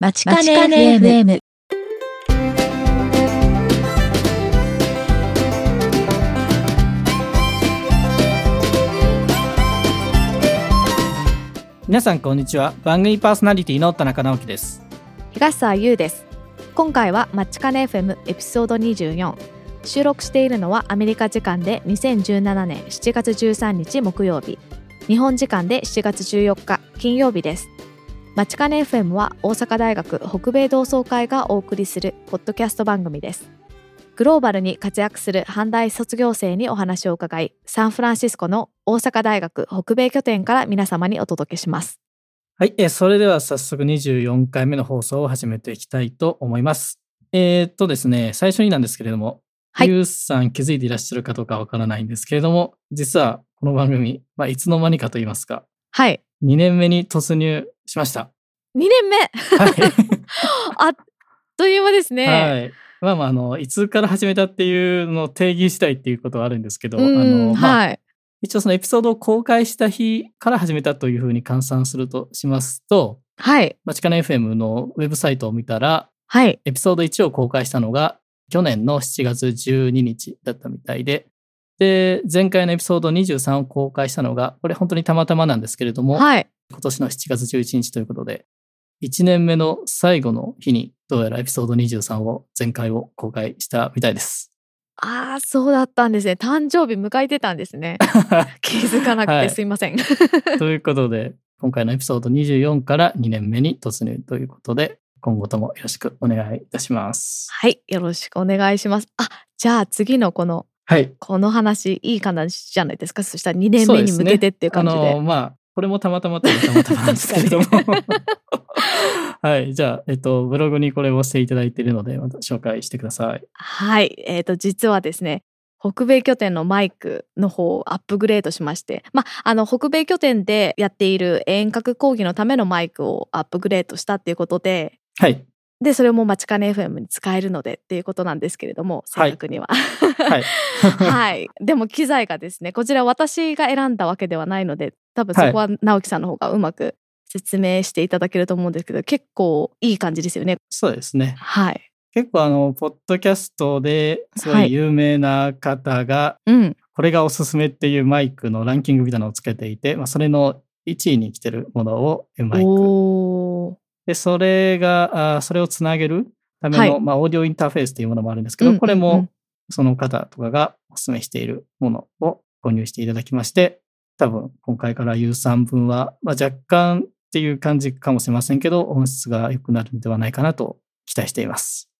まちかね FM。皆さんこんにちは。番組パーソナリティの田中直樹です。東沢優です。今回はマッチカネ FM エピソード24収録しているのはアメリカ時間で2017年7月13日木曜日。日本時間で7月14日金曜日ですマチカネ FM は大阪大学北米同窓会がお送りするポッドキャスト番組です。グローバルに活躍する阪大卒業生にお話を伺いサンフランシスコの大阪大学北米拠点から皆様にお届けします。はい、えーそれでは早速24回目の放送を始めていきたいと思います。えーっとですね最初になんですけれども、はい。ゆうさん気づいていらっしゃるかどうかわからないんですけれども実はこの番組、まあ、いつの間にかと言いますかはい。2年目に突入しました。2年目。はい。あっという間ですね、はい。まあまあ、あの、いつから始めたっていうのを定義したいっていうことはあるんですけど、あうんの、まあ、はい。一応そのエピソードを公開した日から始めたというふうに換算するとしますと、はい。マチカネ FM のウェブサイトを見たら、はい。エピソード1を公開したのが去年の7月12日だったみたいで、で、前回のエピソード23を公開したのが、これ本当にたまたまなんですけれども、はい。今年の7月11日ということで、1年目の最後の日に、どうやらエピソード23を、前回を公開したみたいです。ああそうだったんですね。誕生日迎えてたんですね。気づかなくはい。てすいません、ということで、今回のエピソード24から2年目に突入ということで、今後ともよろしくお願いいたします。はいよろしくお願いします。あじゃあ次のこのはい。この話いい話じゃないですか？そしたら2年目に向けてっていう感じであの、まあ、これもたまたまたまたまなんですけれども。はい。じゃあ、えっと、ブログにこれをしていただいているので、また紹介してください。はいえー、と実はですね北米拠点のマイクの方をアップグレードしまして、まあ、あの北米拠点でやっている遠隔講義のためのマイクをアップグレードしたっていうことではい。でそれをもうマチカネ FM に使えるのでっていうことなんですけれども正確には。はい。はい、でも機材がですねこちら私が選んだわけではないので多分そこは直樹さんの方がうまく説明していただけると思うんですけど結構いい感じですよね。そうですね。はい、結構あの、ポッドキャストですごはいい有名な方が、うん、これがおすすめっていうマイクのランキングみたいなのをつけていて、まあ、それの1位に来てるものをマイク。で、それが、あーそれをつなげるための、はい。まあ、オーディオインターフェースっていうものもあるんですけど、うんうんうん。これもその方とかがお勧めしているものを購入していただきまして、多分今回から言う3分は、まあ、若干っていう感じかもしれませんけど、音質が良くなるんではないかなと期待しています。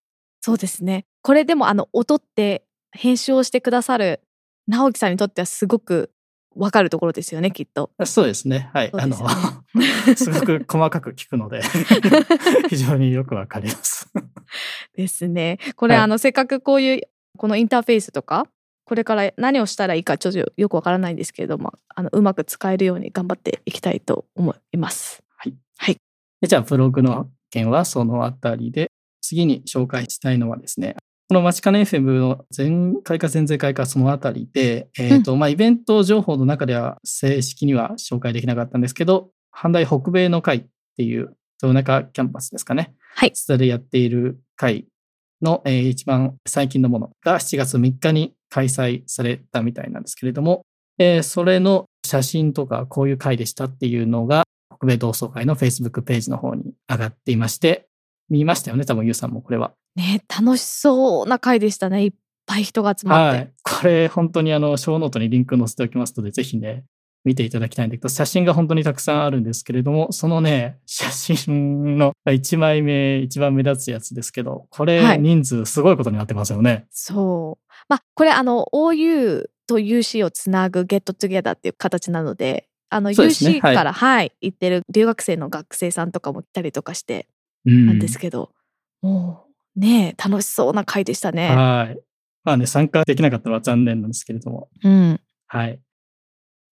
そうですね。これでもあの音って編集をしてくださる直樹さんにとってはすごくわかるところですよねきっと。あそうですね。はい。あの すごく細かく聞くので、非常によくわかります。ですね。これ、はいあのせっかくこういうこのインターフェースとかこれから何をしたらいいかちょっとよくわからないんですけれどもあのうまく使えるように頑張っていきたいと思います。でじゃあ、ブログの件はそのあたりで、次に紹介したいのはですね、このマチカネ FM の前回か前々回かそのあたりで、えっ、と、まあ、イベント情報の中では正式には紹介できなかったんですけど、阪大北米の会っていう、豊中キャンパスですかね。はいそれでやっている会の、えー一番最近のものが7月3日に開催されたみたいなんですけれども、えーそれの写真とかこういう会でしたっていうのが、北米同窓会の Facebook ページの方に上がっていまして、見ましたよね、多分ゆうさんもこれは。ね楽しそうな回でしたねいっぱい人が集まって。はい。これ本当にあの、ショーノートにリンク載せておきますので、ぜひね、見ていただきたいんだけど、写真が本当にたくさんあるんですけれども、そのね、写真の1枚目、一番目立つやつですけど、これはい人数すごいことになってますよね。そうまあこれあの OU と UC をつなぐゲットトゥゲダーっていう形なのであのそうですね UC はいから、はい行ってる留学生の学生さんとかも来たりとかしてうんなんですけど、もうね楽しそうな回でしたね。はい。まあね、参加できなかったのは残念なんですけれども。うんはい。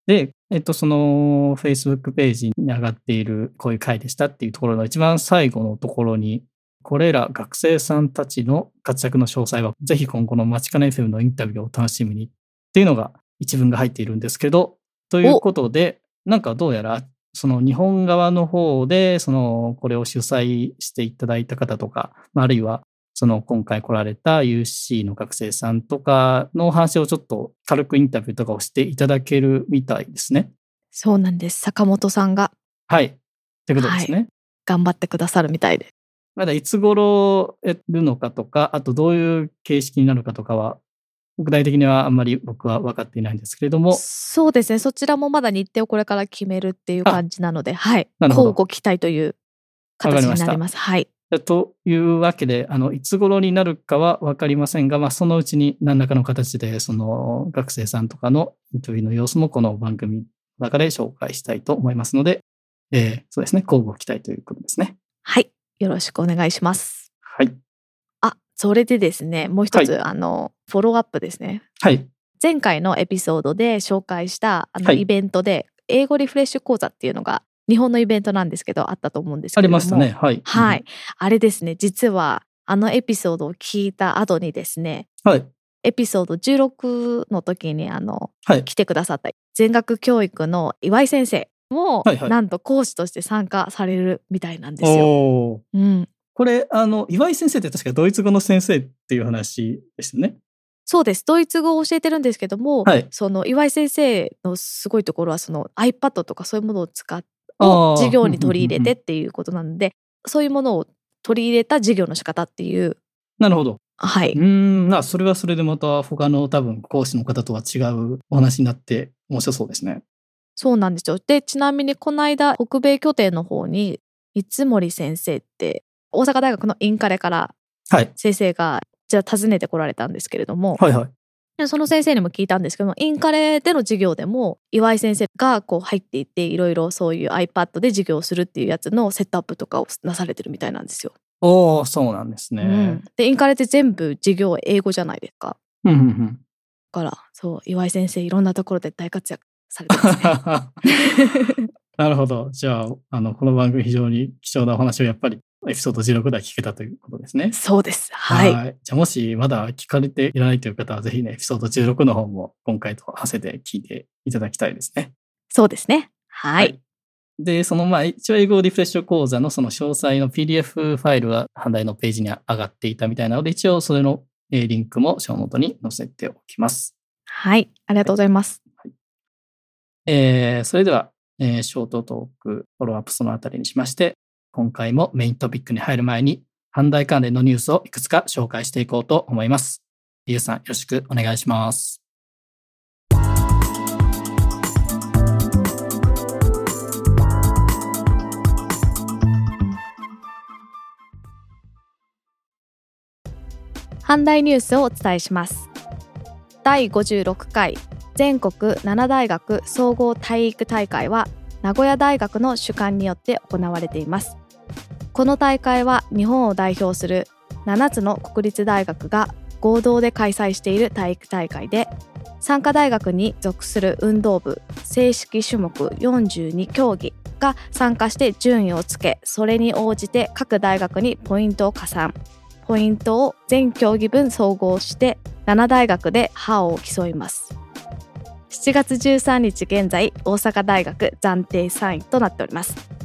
で、えっと、その Facebook ページに上がっているこういう回でしたっていうところの一番最後のところに、これら学生さんたちの活躍の詳細は、ぜひ今後のマチカネ FM のインタビューをお楽しみにっていうのが一文が入っているんですけど、ということで、なんかどうやらその日本側の方で、その、これを主催していただいた方とか、まああるいは、その今回来られた UC の学生さんとかのお話をちょっと軽くインタビューとかをしていただけるみたいですね。そうなんです。坂本さんがはい。ってことですね。頑張ってくださるみたいで。まだいつ頃やるのかとか、あとどういう形式になるかとかは、具体的にはあんまり僕は分かっていないんですけれども、そうですね。そちらもまだ日程をこれから決めるっていう感じなので、はい。交互期待という形になります。はい。というわけで、あの、いつ頃になるかは分かりませんが、まあ、そのうちに何らかの形で、その学生さんとかのインタビューの様子もこの番組の中で紹介したいと思いますので、えーそうですね、交互期待ということですね。はい。よろしくお願いします。それでですね、もう一つ、はいあの、フォローアップですね。はい。前回のエピソードで紹介したあのはいイベントで、英語リフレッシュ講座っていうのが日本のイベントなんですけどあったと思うんですけどもりましたね。はい。はい。あれですね実はあのエピソードを聞いた後にですねはい。エピソード16の時にあのはい。来てくださった全学教育の岩井先生も、はいはいなんと講師として参加されるみたいなんですよ。うん、これ、あの、岩井先生って確かドイツ語の先生っていう話ですよね。そうですドイツ語を教えてるんですけども、はいその岩井先生のすごいところはその iPad とかそういうものを使って授業に取り入れてっていうことなので、そういうものを取り入れた授業の仕方っていうなるほど。はい、うーん、な、それはそれでまた他の多分講師の方とは違うお話になって面白そうですね。そうなんですよでちなみにこの間北米拠点の方に三森先生って大阪大学のインカレからはい。先生がじゃあ訪ねてこられたんですけれども、はいはい。でその先生にも聞いたんですけどもインカレでの授業でも岩井先生がこう入っていっていろいろそういう iPad で授業をするっていうやつのセットアップとかをなされてるみたいなんですよ。おー、そうなんですね。うん、でインカレって全部授業英語じゃないですか。うんうんうん。だからそう岩井先生いろんなところで大活躍されてますね。なるほど。じゃあ、あの、この番組非常に貴重なお話をやっぱりエピソード16では聞けたということですね。そうです。はい。じゃあ、もしまだ聞かれていらないという方は、ぜひね、エピソード16の方も今回と合わせて聞いていただきたいですね。そうですね。はい。で、そのまあ、一応英語リフレッシュ講座のその詳細の PDF ファイルは反対のページに上がっていたみたいなので、一応それのえーリンクもショーノートに載せておきます。はい。ありがとうございます。えーそれでは、えーショートトーク、フォローアップそのあたりにしまして、今回もメイントピックに入る前に、反対関連のニュースをいくつか紹介していこうと思います。ゆうさん、よろしくお願いします。阪大ニュースをお伝えします。第56回全国7大学総合体育大会は名古屋大学の主管によって行われています。この大会は日本を代表する7つの国立大学が合同で開催している体育大会で参加大学に属する運動部正式種目42競技が参加して順位をつけそれに応じて各大学にポイントを加算。ポイントを全競技分総合して7大学で覇を競います。7月13日現在大阪大学暫定3位となっております。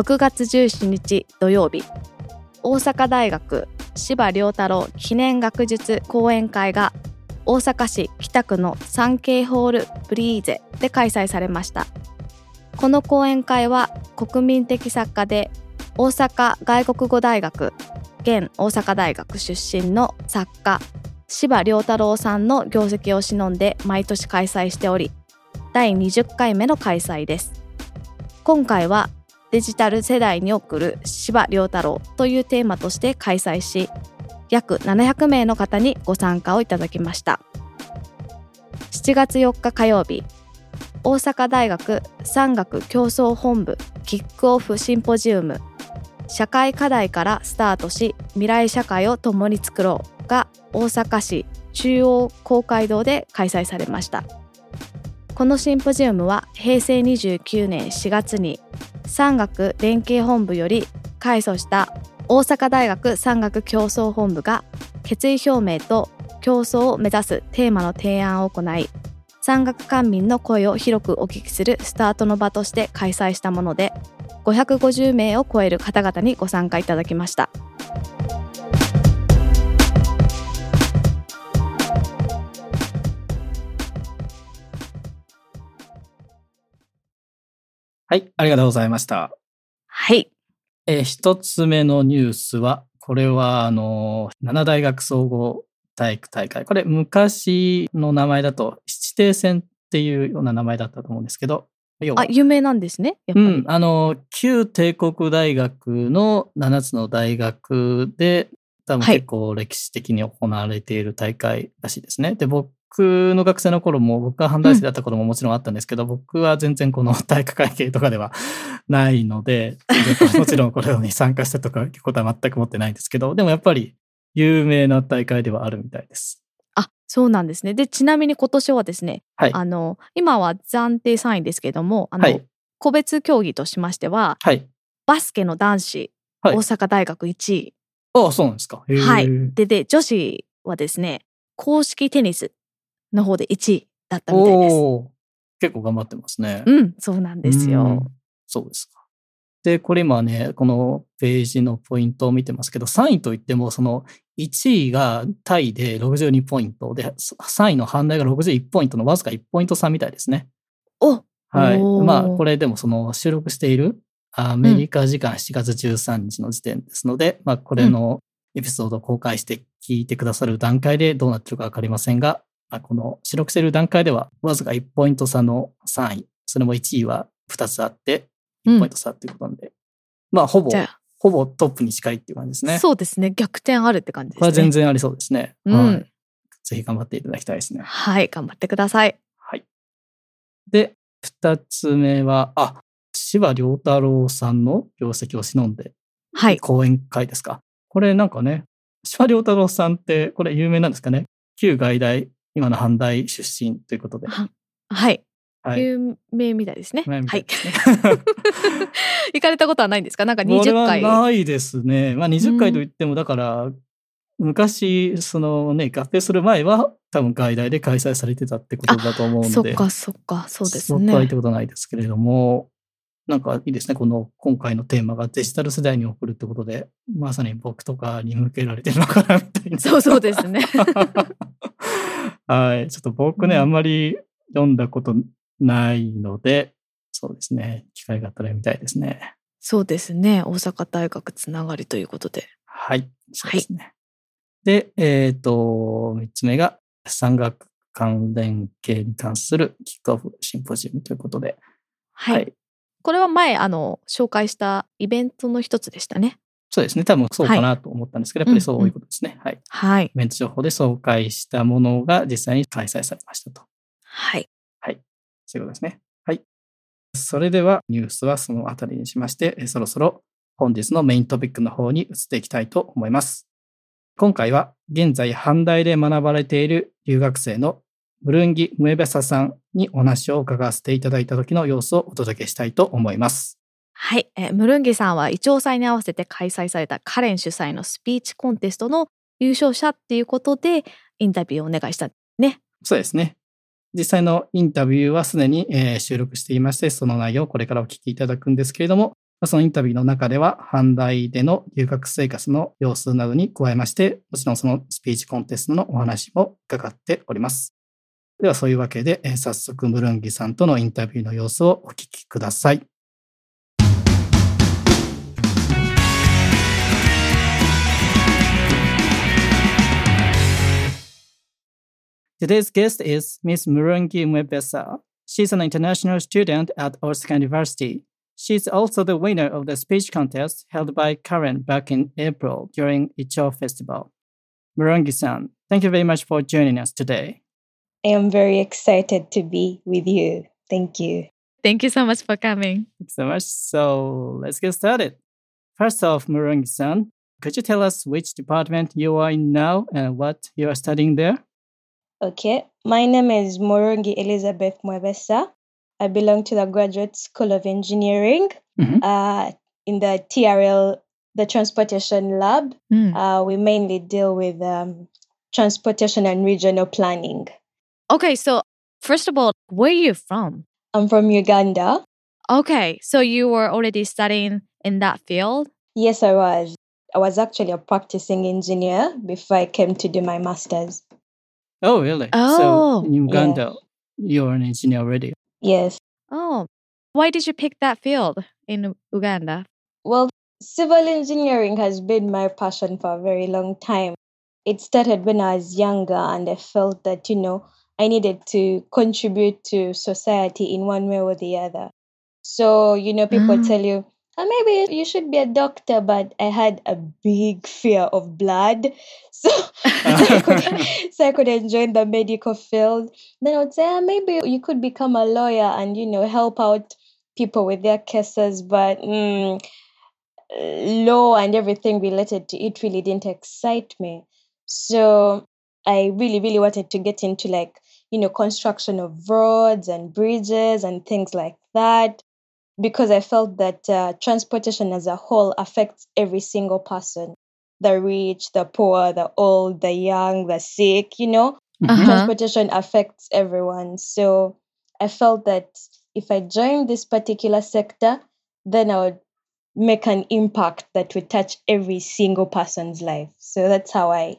6月17日土曜日大阪大学柴良太郎記念学術講演会が大阪市北区の 3K ホールブリーゼで開催されました。この講演会は国民的作家で大阪外国語大学現大阪大学出身の作家柴良太郎さんの業績を忍んで毎年開催しており第20回目の開催です。今回はデジタル世代に送る柴良太郎というテーマとして開催し約700名の方にご参加をいただきました。7月4日火曜日大阪大学産学競争本部キックオフシンポジウム社会課題からスタートし未来社会を共に作ろうが大阪市中央公会堂で開催されました。このシンポジウムは平成29年4月に産学連携本部より開組した大阪大学産学競争本部が決意表明と競争を目指すテーマの提案を行い山岳官民の声を広くお聞きするスタートの場として開催したもので550名を超える方々にご参加いただきました。はい、ありがとうございました。はいえー一つ目のニュースは、これは、あの、七大学総合体育大会。これ、昔の名前だと、七帝戦っていうような名前だったと思うんですけど、あ有名なんですねやっぱり、うん、あの、旧帝国大学の7つの大学で、多分はい結構歴史的に行われている大会らしいですね。で、僕の学生の頃も、僕が阪大生だった頃ももちろんあったんですけど、僕は全然この体育会系とかではないので、もちろんこれに参加したとかいうことは全く持ってないんですけど、でもやっぱり有名な大会ではあるみたいです。あそうなんですねでちなみに今年はですねはい。あの今は暫定3位ですけどもあの、はい個別競技としましてははい。バスケの男子、はい大阪大学1位ああ、そうなんですか。はいでで女子はですね公式テニスの方で1位だったみたいです。結構頑張ってますね。うんそうなんですうんよ。そうですか。で、これ今ね、このページのポイントを見てますけど、3位といっても、その1位がタイで62ポイントで、3位の阪大が61ポイントのわずか1ポイント差みたいですね。おはい。まあ、これでもその収録しているアメリカ時間7月13日の時点ですので、まあ、これのエピソードを公開して聞いてくださる段階でどうなってるかわかりませんが、まあ、この収録している段階ではわずか1ポイント差の3位、それも1位は2つあって、1ポイント差っていうことなんで、まあ、ほぼほぼトップに近いっていう感じですあ、ね。そうですね逆転あるって感じですね。これは全然ありそうですね。うんはい。ぜひ頑張っていただきたいですね。はい頑張ってください。はい。で、二つ目は、あ、柴良太郎さんの業績を忍んで、はい講演会ですか。これなんかね、柴良太郎さんって、これ有名なんですかね。旧外大、今の阪大出身ということで。ははい、はい。有名みたいですね。はい 行かれたことはないんですか？なんかこれ20回。はないですね。まあ20回といっても、だから、昔、そのね、合併する前は、多分外大で開催されてたってことだと思うんで。そっかそっかそうですね僕は行った。ことないですけれども、なんかいいですね。この今回のテーマがデジタル世代に送るってことで、まさに僕とかに向けられてるのかなみたいな。そうそうですね。はい。ちょっと僕ね、うんあんまり読んだことないので、そうですね。機会があったら読みたいですね。そうですね。大阪大学つながりということで。はい。そうですね。で、えっ、と、三つ目が、産学関連系に関するキックオフシンポジウムということで、はい。これは前あの紹介したイベントの一つでしたね。そうですね。多分そうかなと思ったんですけど、やっぱりそういうことですね。はい。はいイベント情報で紹介したものが実際に開催されましたと。はいそういうことですね。はい。それではニュースはそのあたりにしまして、えそろそろ本日のメイントピックの方に移っていきたいと思います。今回は現在阪大で学ばれている留学生のブルンギ・ムエベサさんにお話を伺わせていただいた時の様子をお届けしたいと思います。はい、えームルンギさんはイチョウ祭に合わせて開催されたカレン主催のスピーチコンテストの優勝者っていうことでインタビューをお願いしたね。そうですね。実際のインタビューはすでに、えー収録していまして、その内容をこれからお聞きいただくんですけれども、そのインタビューの中では、阪大での留学生活の様子などに加えまして、もちろんそのスピーチコンテストのお話も伺っております。では、そういうわけで、えー早速、ムルンギさんとのインタビューの様子をお聞きください。Today's guest is Ms. Murungi Mwebesa. She's an international student at Osaka University. She's also the winner of the speech contest held by Karen back in April during Icho Festival. Murungi-san, thank you very much for joining us today. I am very excited to be with you. Thank you. Thank you so much for coming. Thanks so much. So let's get started. First off, Murungi-san, could you tell us which department you are in now and what you are studying there? Okay, my name is Murungi Elizabeth Mwebesa. I belong to the Graduate School of Engineering Mhm. uh, in the TRL, the Transportation Lab. うん、Uh, we mainly deal with um, transportation and regional planning. Okay, so First of all, where are you from? I'm from Uganda. Okay, so you were already studying in that field? Yes, I was. I was actually a practicing engineer before I came to do my master's. Oh, really? Oh, so in Uganda, you're an engineer already. Yes. Oh, why did you pick that field in Uganda? Well, civil engineering has been my passion for a very long time. It started when I was younger, and I felt that, you know, I needed to contribute to society in one way or the other. So, you know, people Ah. tell you, oh, maybe you should be a doctor, but I had a big fear of blood. So, so, I could, so I couldn't join the medical field. Then I would say, ah, maybe you could become a lawyer and, you know, help out people with their cases. But mm, law and everything related to it really didn't excite me. So I really, really wanted to get into like, you know, construction of roads and bridges and things like that because I felt that uh, transportation as a whole affects every single person the rich, the poor, the old, the young, the sick, you know, Uh-huh. transportation affects everyone. So I felt that if I joined this particular sector, then I would make an impact that would touch every single person's life. So that's how I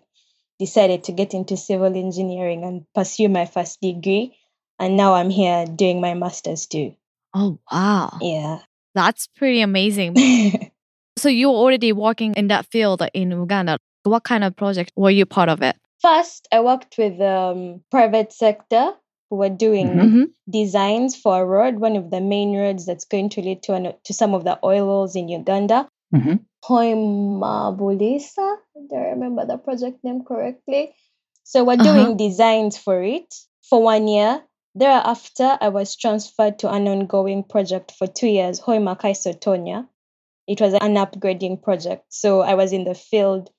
decided to get into civil engineering and pursue my first degree. And now I'm here doing my master's too. Oh, wow. Yeah. That's pretty amazing. So you were already working in that field in Uganda. What kind of project were you part of it? First, I worked with um, private sector who were doing Mhm. Mm-hmm. designs for a road, one of the main roads that's going to lead to an, to some of the oil wells in Uganda. Mhm. Hoimabulisa, do I remember the project name correctly? So we're Uh-huh. doing designs for it for one year. Thereafter, I was transferred to an ongoing project for two years, Hoima-Kaiso-Tonya. It was an upgrading project. So I was in the field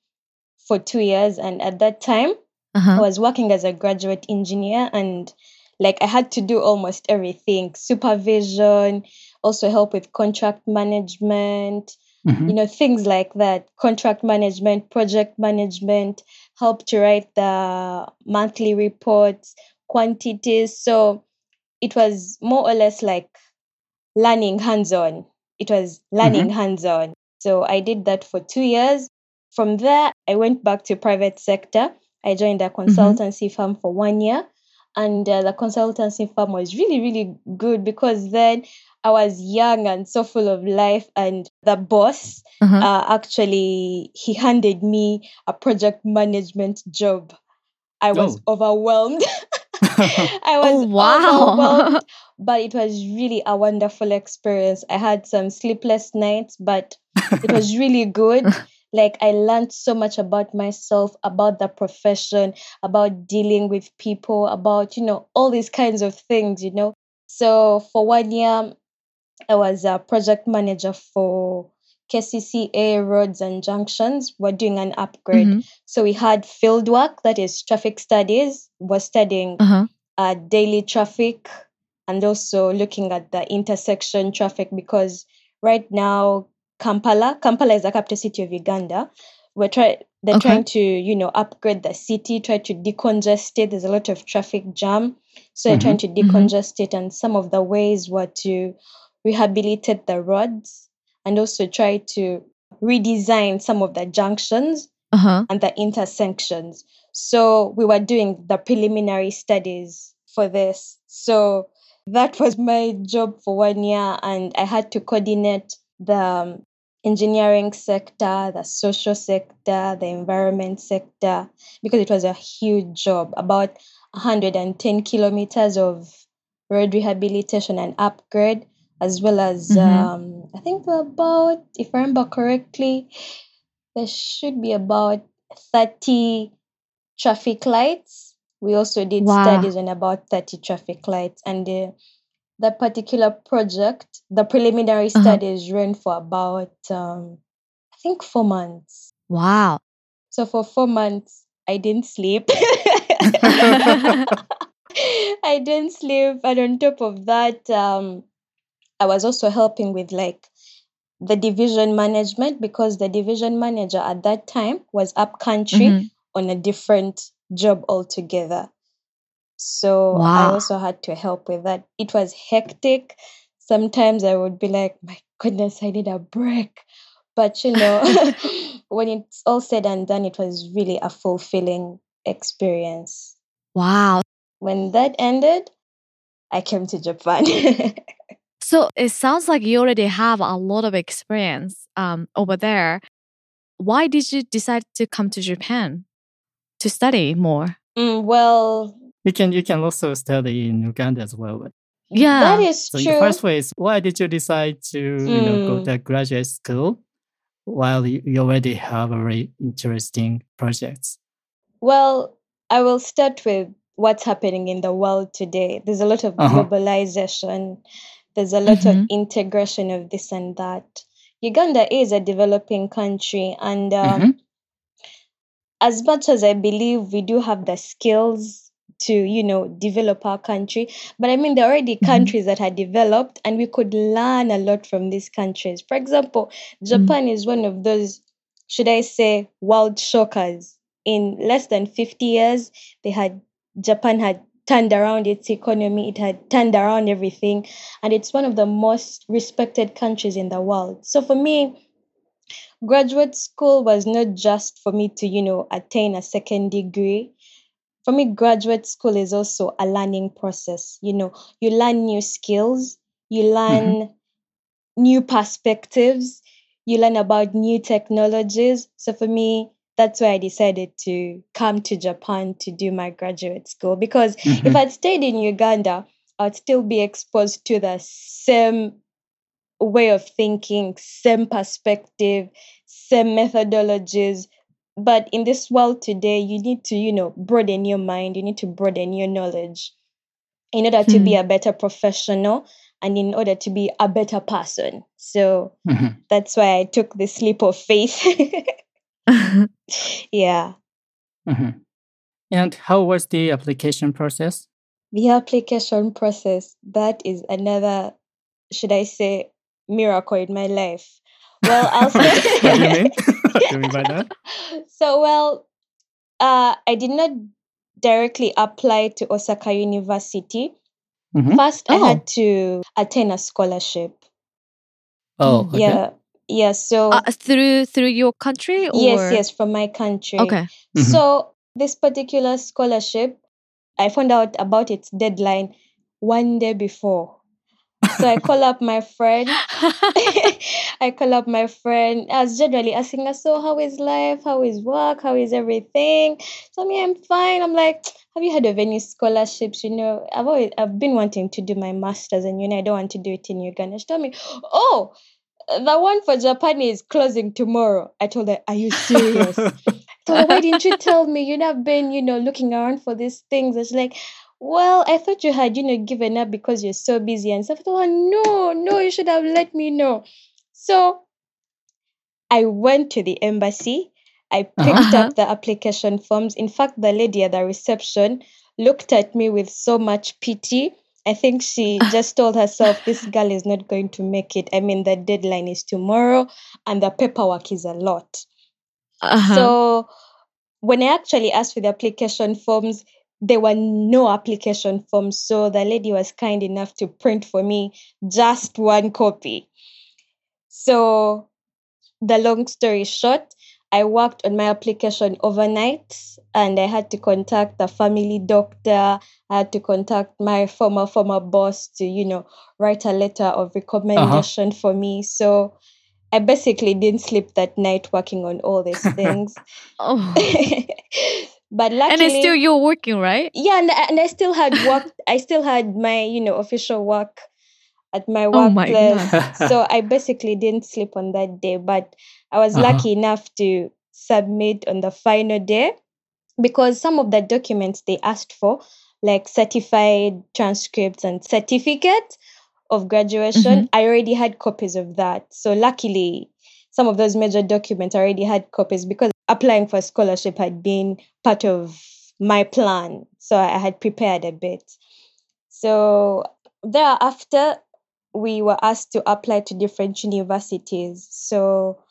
for two years. And at that time, I Uh-huh. was working as a graduate engineer and like I had to do almost everything supervision, also help with contract management, Mhm. you know, things like that contract management, project management, help to write the monthly reports, quantities. So it was more or less like learning hands on. It was learning hands on. So I did that for two years. From there, I went back to private sector. I joined a consultancy firm for one year. And uh, the consultancy firm was really, really good because then I was young and so full of life. And the boss Uh-huh. uh, actually he handed me a project management job. I was overwhelmed. I oh, was Oh, wow. overwhelmed, but it was really a wonderful experience. I had some sleepless nights, but it was really good. Like I learned so much about myself, about the profession, about dealing with people, about you know all these kinds of things. You know, so for one year, I was a project manager for KCCA roads and junctions. We're doing an upgrade. Mhm. So we had field work, that is traffic studies. We're studying Uh-huh. uh, daily traffic and also looking at the intersection traffic because right now Kampala, Kampala is the capital city of Uganda. We're trying they're Okay. trying to, you know, upgrade the city, try to decongest it. There's a lot of traffic jam. So they're trying to decongest it and some of the ways were to rehabilitate the roads and also try to redesign some of the junctions Uh-huh. and the intersections. So we were doing the preliminary studies for this. So that was my job for one year, and I had to coordinate the um, engineering sector, the social sector, the environment sector, because it was a huge job about 110 kilometers of road rehabilitation and upgrade, as well as Mhm. um, I think about, if I remember correctly, there should be about 30 traffic lights. We also did Wow. studies on about 30 traffic lights. And uh, that particular project, the preliminary Uh-huh. studies ran for about, um, I think, four months. Wow. So for four months, I didn't sleep. I didn't sleep. And on top of that, um, I was also helping with like the division management because the division manager at that time was up country Mhm. on a different job altogether. So I also had to help with that. It was hectic. Sometimes I would be like, my goodness, I need a break. But you know, when it's all said and done, it was really a fulfilling experience. Wow. When that ended, I came to Japan. So it sounds like you already have a lot of experience um, over there. Why did you decide to come to Japan to study more? Mm, well, You can you can also study in Uganda as well. but- Yeah. that is So in true. the first place, why did you decide to you know go Mm. to graduate school while you, you already have very interesting projects? Well, I will start with what's happening in the world today. There's a lot of Uh-huh. globalization, there's a lot Mhm. of integration of this and that. Uganda is a developing country, and um, Mhm. as much as I believe we do have the skills to, you know, develop our country, but I mean, there are already Mhm. countries that are developed, and we could learn a lot from these countries. For example, Japan is one of those, should I say, world shockers. In less than 50 years, they had Japan had turned around its economy, it had turned around everything, and it's one of the most respected countries in the world. So for me, graduate school was not just for me to, you know, attain a second degree. For me, graduate school is also a learning process. You know, you learn new skills, you learn mm-hmm. new perspectives, you learn about new technologies. So for me, that's why I decided to come to Japan to do my graduate school because if Mhm. I'd stayed in Uganda, I'd still be exposed to the same way of thinking, same perspective, same methodologies. But in this world today, you need to, you know, broaden your mind, you need to broaden your knowledge in order to be Hmm. a better professional and in order to be a better person. So Mhm. that's why I took this leap of faith. yeah. Mhm. And how was the application process? The application process, that is another, should I say, miracle in my life. Well, I'll what do you mean? say. what do you mean by that? so, well, uh, I did not directly apply to Osaka University. Mhm. First, I Oh. had to attain a scholarship. Oh, okay. Yeah. Yeah. So, uh, through through your country or yes, yes, from my country. Okay. Mhm. So this particular scholarship, I found out about its deadline one day before. So I call up my friend. I call up my friend. I was generally asking her, so how is life? How is work? How is everything? So me, I'm fine. I'm like, have you heard of any scholarships? You know, I've always I've been wanting to do my masters, and you know, I don't want to do it in Uganda. She told me, oh, the one for Japan is closing tomorrow. I told her, are you serious? So why didn't you tell me? You'd have been, you know, looking around for these things. It's like, well, I thought you had, you know, given up because you're so busy and stuff. I thought, no, no, you should have let me know. So I went to the embassy. I picked Uh-huh. up the application forms. In fact, the lady at the reception looked at me with so much pity. I think she just told herself, this girl is not going to make it. I mean, the deadline is tomorrow and the paperwork is a lot. Uh-huh. So when I actually asked for the application forms, there were no application forms. So the lady was kind enough to print for me just one copy. So the long story short, I worked on my application overnight and I had to contact the family doctor. I had to contact my former former boss to, you know, write a letter of recommendation uh-huh. for me. So I basically didn't sleep that night working on all these things. oh. but luckily And it's still you're working, right? yeah, and, I- and I still had work. I still had my, you know, official work at my Oh my workplace. So I basically didn't sleep on that day, but I was Uh-huh. lucky enough to submit on the final day because some of the documents they asked for, like certified transcripts and certificates of graduation, I already had copies of that. So luckily, some of those major documents I already had copies because applying for a scholarship had been part of my plan. So I had prepared a bit. So thereafter, we were asked to apply to different universities. So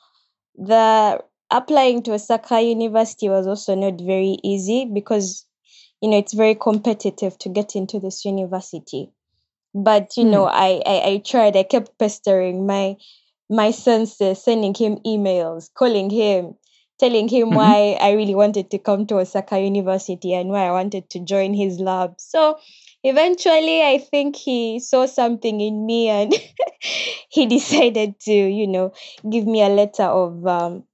the applying to Osaka University was also not very easy because you know, it's very competitive to get into this university. But you know, I, I I tried. I kept pestering my my sensei, sending him emails, calling him, telling him Mhm. why I really wanted to come to Osaka University and why I wanted to join his lab. So eventually, I think he saw something in me and he decided to, you know, give me a letter of um,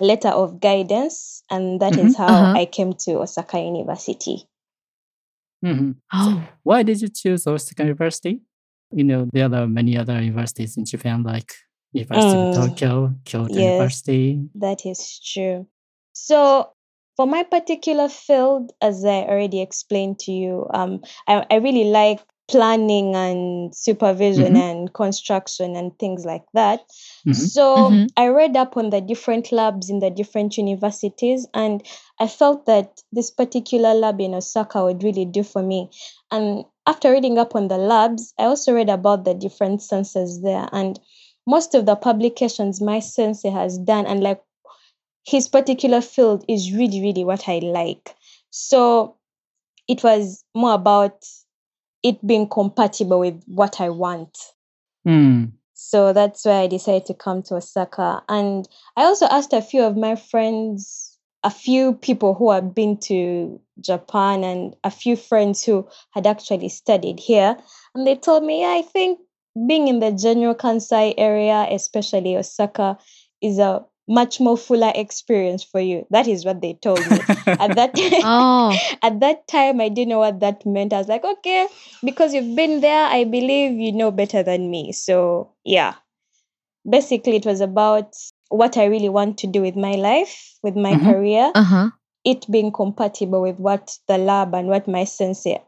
letter of guidance, and that is Mhm. how Uh-huh. I came to Osaka University. mm-hmm. Oh. Why did you choose Osaka University? You know, there are many other universities in Japan, like University Mm. of Tokyo, Kyoto Yes. University. That is true. So, for my particular field, as I already explained to you, um, I, I really like planning and supervision Mhm. and construction and things like that. Mhm. So, Mhm. I read up on the different labs in the different universities, and I felt that this particular lab in Osaka would really do for me. And after reading up on the labs, I also read about the different sensors there. And most of the publications my sensei has done, and like his particular field is really, really what I like. So it was more about it being compatible with what I want. Mm. So that's why I decided to come to Osaka. And I also asked a few of my friends, a few people who had been to Japan, and a few friends who had actually studied here. And they told me, yeah, I think being in the general Kansai area, especially Osaka, is a much more fuller experience for you. That is what they told me. At that Oh. at that time I didn't know what that meant. I was like, okay, because you've been there, I believe you know better than me. So yeah. Basically it was about what I really want to do with my life, with my Mhm. career, Uh-huh. it being compatible with what the lab and what my sensei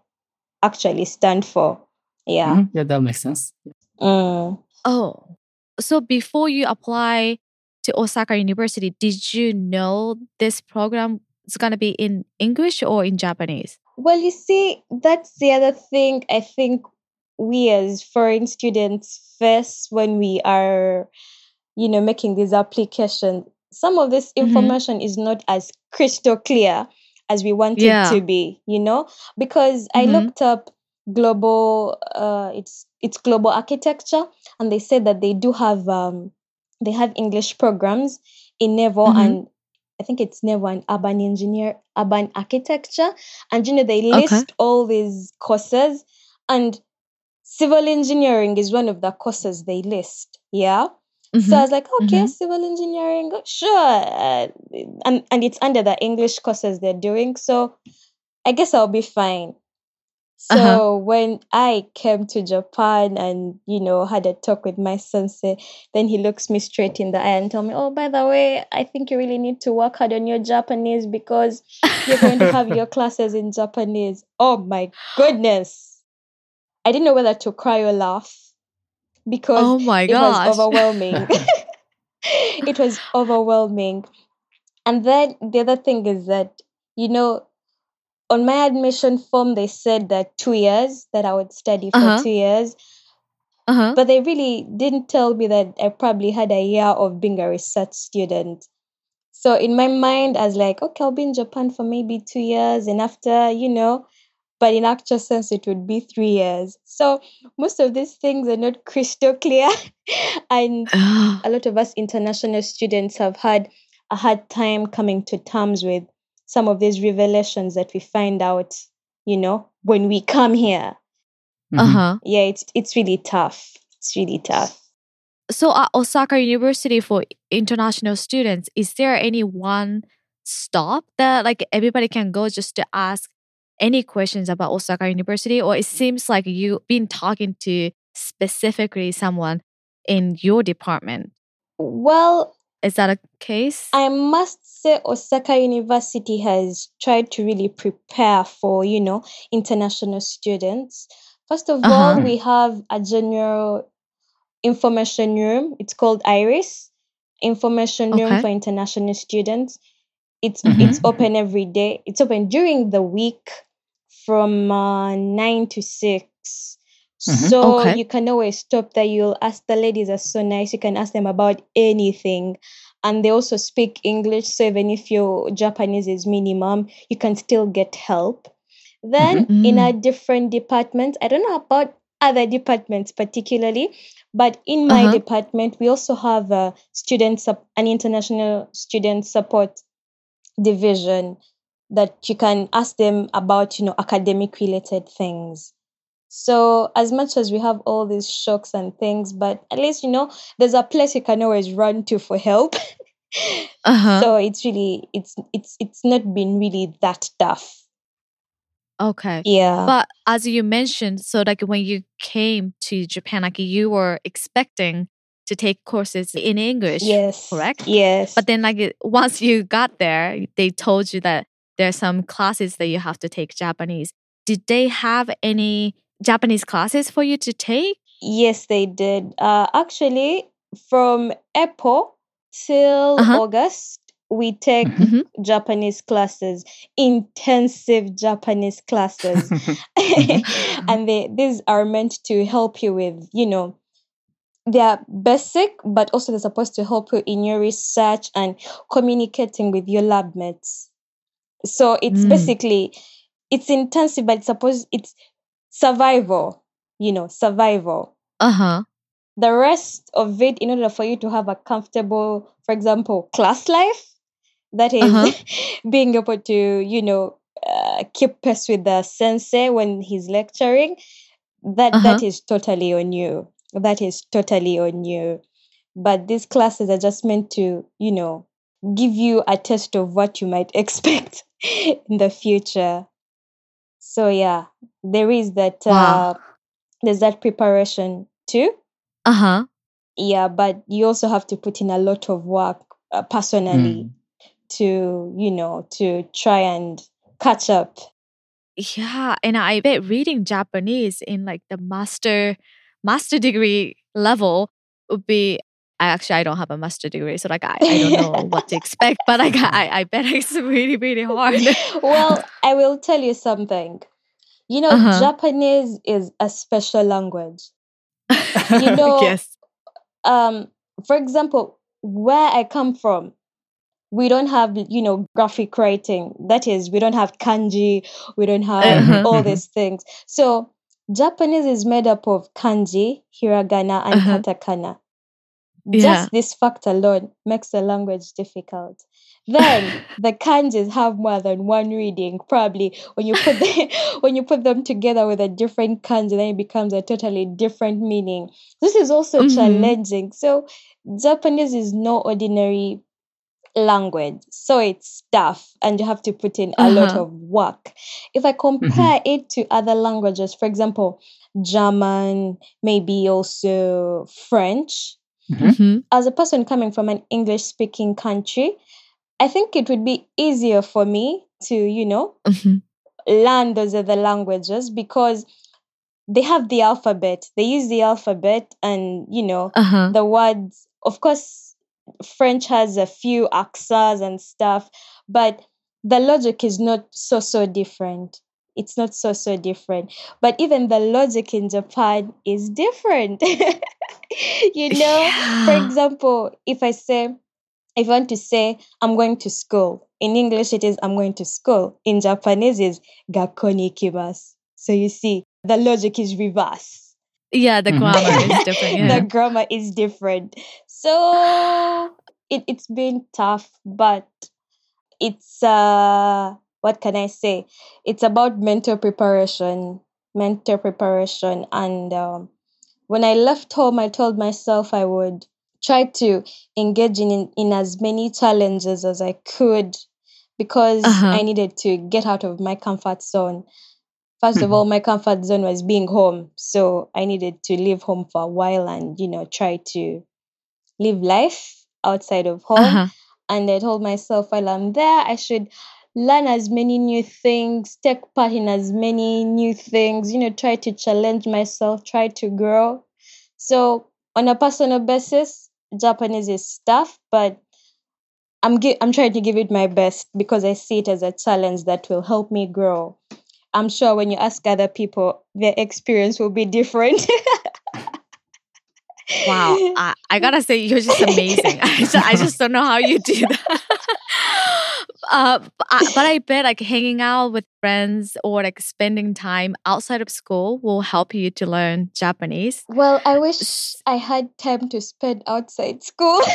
actually stand for. Yeah. Mhm. Yeah, that makes sense. Mm. Oh. So before you apply to Osaka University, did you know this program is going to be in English or in Japanese? Well, you see, that's the other thing I think we as foreign students face when we are, you know, making these applications. Some of this Mhm. information is not as crystal clear as we want Yeah. it to be, you know, because I Mhm. looked up global, uh, it's it's global architecture, and they said that they do have um, they have English programs in naval Mhm. and I think it's naval and urban engineer, urban architecture, and you know they Okay. list all these courses, and civil engineering is one of the courses they list. Yeah. So I Mhm. was like, okay, Mhm. civil engineering, sure, uh, and and it's under the English courses they're doing, so I guess I'll be fine. So Uh-huh. when I came to Japan and you know had a talk with my sensei, then he looks me straight in the eye and tell me, "Oh, by the way, I think you really need to work hard on your Japanese because you're going to have your classes in Japanese." Oh my goodness! I didn't know whether to cry or laugh because oh my it was overwhelming. it was overwhelming. And then the other thing is that, you know, on my admission form, they said that two years, that I would study for Uh-huh. two years. uh-huh. But they really didn't tell me that I probably had a year of being a research student. So in my mind, I was like, okay, I'll be in Japan for maybe two years. And after, you know, but in actual sense, it would be three years. So most of these things are not crystal clear. and a lot of us international students have had a hard time coming to terms with some of these revelations that we find out, you know, when we come here. Mhm. uh-huh. Yeah, it's it's really tough. It's really tough. So at Osaka University for international students, is there any one stop that like everybody can go just to ask any questions about Osaka University? Or it seems like you've been talking to specifically someone in your department. Well, is that a case? I must say Osaka University has tried to really prepare for, you know, international students. First of uh-huh. all, we have a general information room. It's called IRIS, information okay. room for international students. It's mm-hmm. it's open every day. It's open during the week from uh, 9 to 6 Mm-hmm. So okay. you can always stop there. You'll ask the ladies are so nice. You can ask them about anything. And they also speak English. So even if your Japanese is minimum, you can still get help. Then mm-hmm. in a mm. different department, I don't know about other departments particularly, but in my uh-huh. department, we also have a student, sup- an international student support division that you can ask them about, you know, academic related things. So as much as we have all these shocks and things, but at least you know there's a place you can always run to for help. Uh-huh. So it's really it's it's it's not been really that tough. okay. Yeah. But as you mentioned, so like when you came to Japan, like you were expecting to take courses in English, yes. correct? Yes. But then, like once you got there, they told you that there's some classes that you have to take Japanese. Did they have any Japanese classes for you to take? yes, they did. Uh, actually, from April till Uh-huh. August, we take Mhm. Mhm. Japanese classes, intensive Japanese classes. and they these are meant to help you with you know they are basic but also they're supposed to help you in your research and communicating with your lab mates so it's Mm. basically it's intensive but it's supposed it's survival you know survival Uh huh. the rest of it in order for you to have a comfortable for example class life that is Uh-huh. being able to you know uh, keep pace with the sensei when he's lecturing that Uh-huh. that is totally on you that is totally on you but these classes are just meant to you know give you a taste of what you might expect in the future so yeah there is that uh, there's that preparation too Uh huh. yeah but you also have to put in a lot of work uh, personally Mm. to you know to try and catch up Yeah, and I bet reading Japanese in like the master master degree level would be. I actually I don't have a master degree, so like I, I don't know what to expect. But like I, I bet it's really really hard. well i will tell you something you know Uh-huh. japanese is a special language You know- yes. um for example where i come from we don't have you know graphic writing that is we don't have kanji we don't have Uh-huh. all Mhm. these things so japanese is made up of kanji hiragana and Uh-huh. katakana Yeah. just this fact alone makes the language difficult. Then the kanjis have more than one reading probably. When you put the, when you put them together with a different kanji then it becomes a totally different meaning. This is also Mhm. challenging. So japanese is no ordinary language. So it's tough and you have to put in a lot Uh-huh. of work. If i compare it to other languages for example german maybe also french Mhm. Mhm. as a person coming from an English speaking country, I think it would be easier for me to, you know, Mhm. learn those other languages because they have the alphabet. They use the alphabet and, you know, Uh-huh. the words. Of course, French has a few accents and stuff, but the logic is not so, so different. It's not so, so different. But even the logic in Japan is different. you know, for example, if I say, if I want to say, I'm going to school, in English it is, I'm going to school. In Japanese is, gakoni ikimasu. So you see, the logic is reverse. Yeah, the Mhm. grammar is different. Yeah. the grammar is different. So it, it's been tough, but it's, uh, what can I say? It's about mental preparation, mental preparation. And um, when I left home, I told myself I would try to engage in, in as many challenges as I could because Uh-huh. I needed to get out of my comfort zone. First of Mhm. all, my comfort zone was being home. So I needed to leave home for a while and, you know, try to live life outside of home. Uh-huh. And I told myself while I'm there, I should learn as many new things, take part in as many new things, you know, try to challenge myself, try to grow. So on a personal basis, Japanese is tough, but I'm gi- I'm trying to give it my best because I see it as a challenge that will help me grow. I'm sure when you ask other people, their experience will be different. Wow, I, I gotta say you're just amazing. I just, I just don't know how you do that. Uh, but I, but I bet like hanging out with friends or like spending time outside of school will help you to learn Japanese. Well, I wish I had time to spend outside school.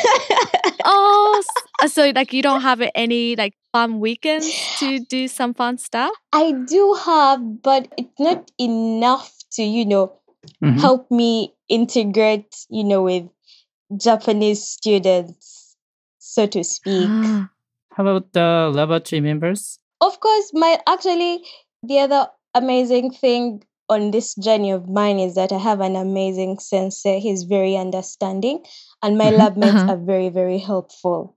Oh, so like you don't have any like fun weekends to do some fun stuff? I do have, but it's not enough to, you know, Mhm. help me integrate, you know, with Japanese students, so to speak. How about the laboratory members? Of course, my actually the other amazing thing on this journey of mine is that I have an amazing sensei. He's very understanding, and my Mhm. lab mates Uh-huh. are very, very helpful.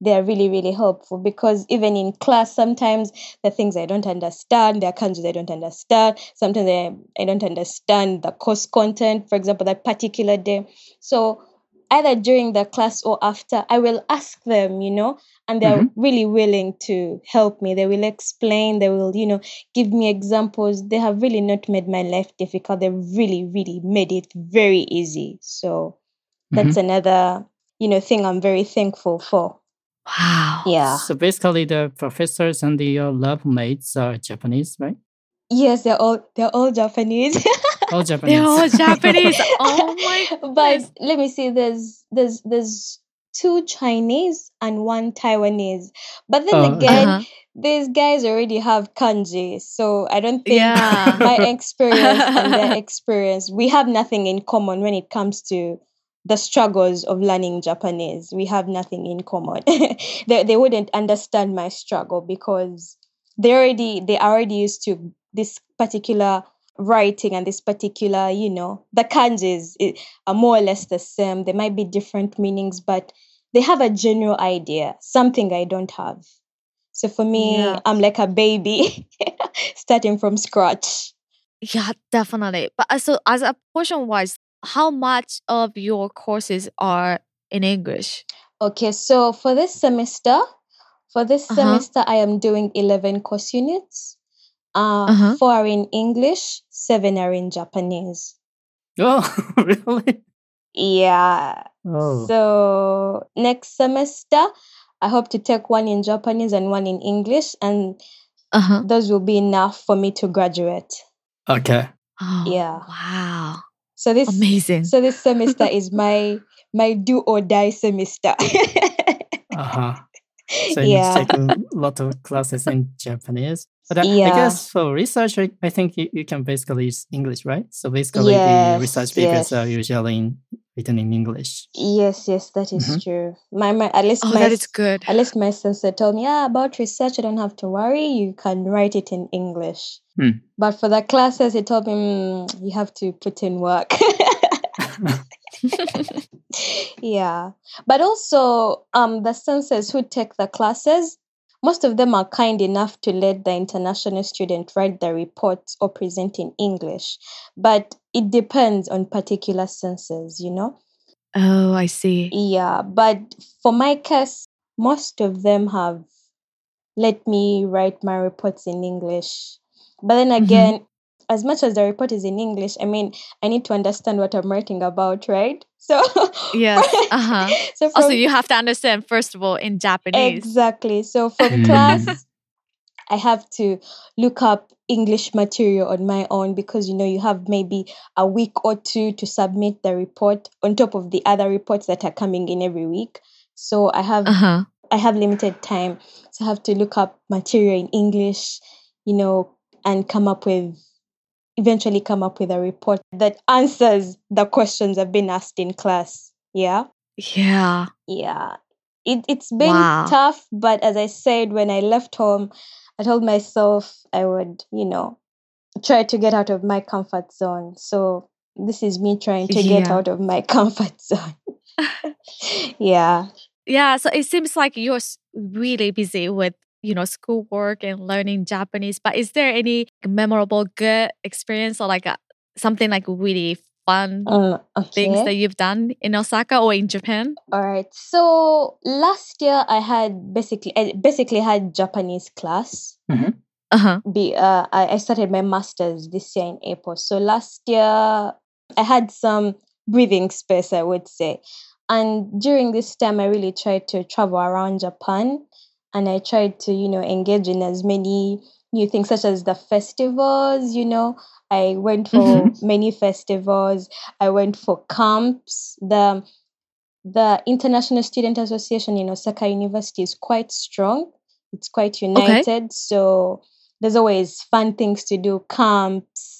They are really, really helpful because even in class, sometimes the things I don't understand, there are kanjis I don't understand. Sometimes I, I don't understand the course content, for example, that particular day. So either during the class or after, I will ask them, you know, and they're Mhm. really willing to help me. They will explain, they will, you know, give me examples. They have really not made my life difficult. They've really, really made it very easy. So that's another, you know, thing I'm very thankful for. Wow. Yeah. So basically, the professors and the uh, lab mates are Japanese, right? Yes, they're all they're all Japanese. All Japanese. They're all Japanese. Oh my but goodness. let me see, there's there's there's two Chinese and one Taiwanese. But then Oh, again, Uh-huh. these guys already have kanji, so I don't think Yeah. my experience and their experience, we have nothing in common when it comes to the struggles of learning Japanese. We have nothing in common. they they wouldn't understand my struggle because they already they are already used to this particular writing and this particular, you know, the kanjis are more or less the same. There might be different meanings, but they have a general idea, something I don't have. So for me, Yeah. I'm like a baby starting from scratch. Yeah, definitely. But uh, so as a portion wise, how much of your courses are in English? Okay, so for this semester, for this Uh-huh. semester, I am doing 11 course units. Uh, Uh-huh. Four are in English, seven are in Japanese. Oh, really? Yeah. Oh. So next semester, I hope to take one in Japanese and one in English, and Uh-huh. those will be enough for me to graduate. okay. Oh, Yeah. Wow. So this Amazing. so this semester is my my do or die semester. Uh huh. So you yeah. take a lot of classes in Japanese. But I, I guess for research, I, I think you, you can basically use English, right? So basically, the research papers are usually in, written in English. Yes, yes, that is Mhm. true. My my at least Oh, my that is good. at least my sister told me, yeah, about research, you don't have to worry. You can write it in English. Hmm. But for the classes, he told me "Mm, you have to put in work. yeah, but also um the senseis who take the classes, most of them are kind enough to let the international student write the reports or present in English. But it depends on particular senseis, you know. oh, I see. Yeah, but for my case, most of them have let me write my reports in English. But then Mhm. again, as much as the report is in English, I mean, I need to understand what I'm writing about, right? So, Yes. Uh-huh. so Also, you have to understand first of all in Japanese. exactly. So from Mm. class, I have to look up English material on my own because you know you have maybe a week or two to submit the report on top of the other reports that are coming in every week. So I have Uh-huh. I have limited time, so I have to look up material in English, you know, and come up with eventually come up with a report that answers the questions I've been asked in class. Yeah. Yeah. Yeah. It it's been Wow. tough, but as I said when I left home, I told myself I would, you know, try to get out of my comfort zone. So this is me trying to get out of my comfort zone. yeah. Yeah. So it seems like you're really busy with, you know, schoolwork and learning Japanese. But is there any memorable good experience or like a, something like really fun Um, things that you've done in Osaka or in Japan? All right. So last year I had basically I basically had Japanese class. Uh-huh. Be uh I, I started my masters this year in April. So last year I had some breathing space, I would say. And during this time I really tried to travel around Japan and I tried to, you know, engage in as many new things such as the festivals, you know. I went for Mhm. many festivals. I went for camps. The the International Student Association in Osaka University is quite strong. It's quite united. So there's always fun things to do. Camps.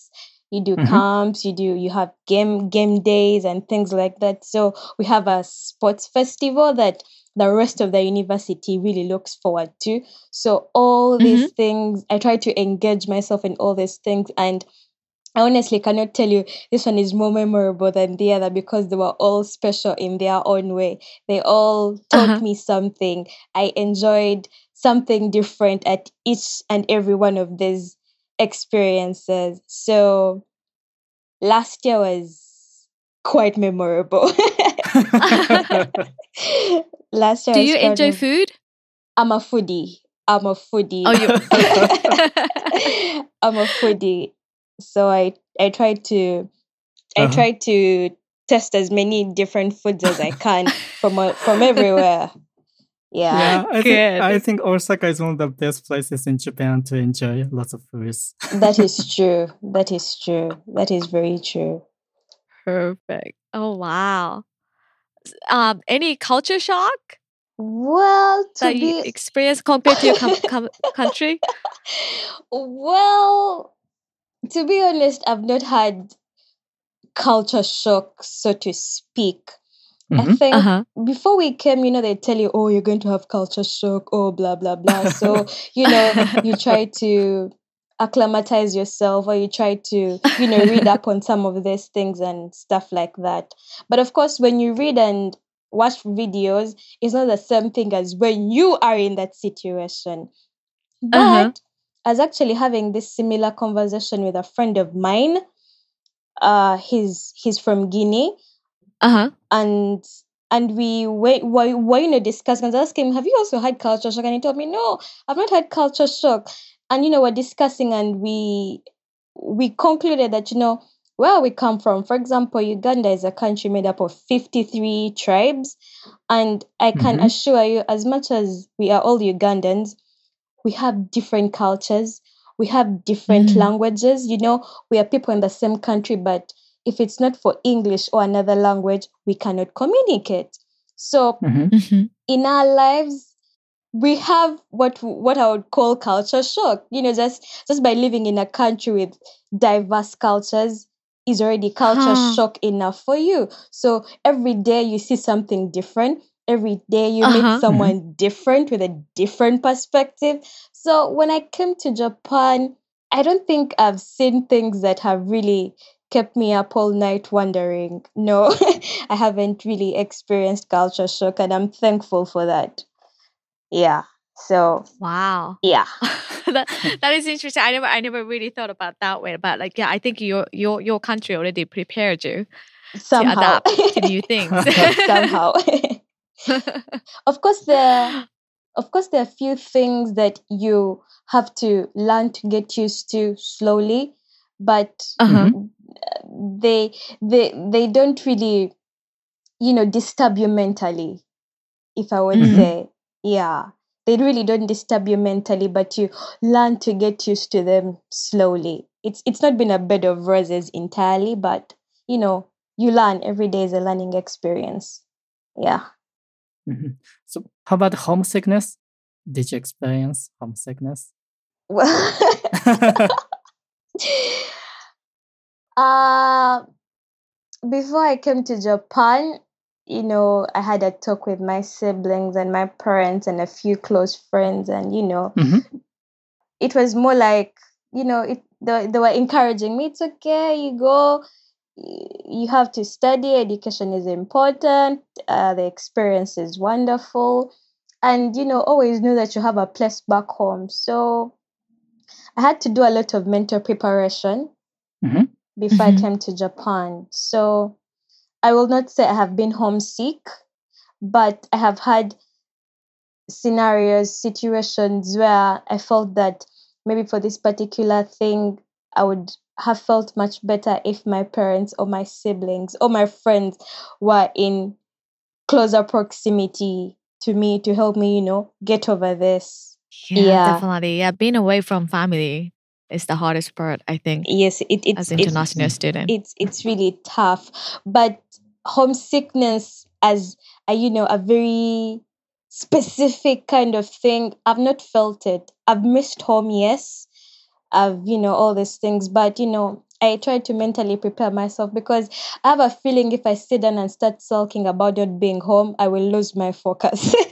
You do Mhm. camps, you do you have game game days and things like that. So we have a sports festival that the rest of the university really looks forward to. So all these things, I try to engage myself in all these things and I honestly cannot tell you this one is more memorable than the other because they were all special in their own way. They all taught Uh-huh. me something. I enjoyed something different at each and every one of these experiences. So last year was quite memorable. last year Do you quite enjoy mem- food? I'm a foodie. I'm a foodie. Oh, you. I'm a foodie, so I I try to I Uh-huh. try to test as many different foods as I can from a- from everywhere. Yeah, yeah, I think I think Osaka is one of the best places in Japan to enjoy lots of foods. that is true. That is true. That is very true. Perfect. Oh wow. Um, any culture shock Well, to that you be experienced compared to your com- com- country? well, to be honest, I've not had culture shock, so to speak. I Mhm. think Uh huh. before we came, you know, they tell you, oh, you're going to have culture shock, oh, blah, blah, blah. So, you know, you try to acclimatize yourself or you try to, you know, read up on some of these things and stuff like that. But of course, when you read and watch videos, it's not the same thing as when you are in that situation. But Uh-huh. I was actually having this similar conversation with a friend of mine. Uh, he's he's from Guinea Uh huh. and and we were, were, were you know discussing. I was asking him, "Have you also had culture shock?" And he told me, "No, I've not had culture shock." And you know, we're discussing, and we we concluded that you know where we come from. For example, Uganda is a country made up of fifty three tribes, and I can Mhm. assure you, as much as we are all Ugandans, we have different cultures. We have different Mm. languages. You know, we are people in the same country, but if it's not for English or another language, we cannot communicate. So Mhm. Mm-hmm. in our lives, we have what what I would call culture shock. You know, just just by living in a country with diverse cultures is already culture Huh. shock enough for you. So every day you see something different. Every day you Uh-huh. meet someone different with a different perspective. So when I came to Japan, I don't think I've seen things that have really kept me up all night wondering. No, I haven't really experienced culture shock, and I'm thankful for that. Yeah. So Wow. yeah. that that is interesting. I never I never really thought about that way. But like yeah, I think your your your country already prepared you Somehow. to adapt to new things. Somehow. of course there of course there are a few things that you have to learn to get used to slowly, but uh-huh. they they they don't really you know disturb you mentally if i would Mhm. say yeah they really don't disturb you mentally but you learn to get used to them slowly it's it's not been a bed of roses entirely but you know you learn every day is a learning experience yeah Mhm. So, how about homesickness? Did you experience homesickness? well uh before I came to Japan, you know, I had a talk with my siblings and my parents and a few close friends, and you know, Mhm. it was more like, you know, it they, they were encouraging me. It's okay, you go. You have to study. Education is important. Uh, the experience is wonderful, and you know, always know that you have a place back home. So I had to do a lot of mental preparation Mhm. before Mhm. I came to Japan. So I will not say I have been homesick, but I have had scenarios, situations where I felt that maybe for this particular thing, I would have felt much better if my parents or my siblings or my friends were in closer proximity to me to help me, you know, get over this. Yeah, Yeah. definitely. Yeah, being away from family is the hardest part, I think, Yes, it, it, as it, international student. it's it's really tough but homesickness as a you know a very specific kind of thing i've not felt it i've missed home yes i've you know all these things but you know i try to mentally prepare myself because i have a feeling if i sit down and start sulking about not being home i will lose my focus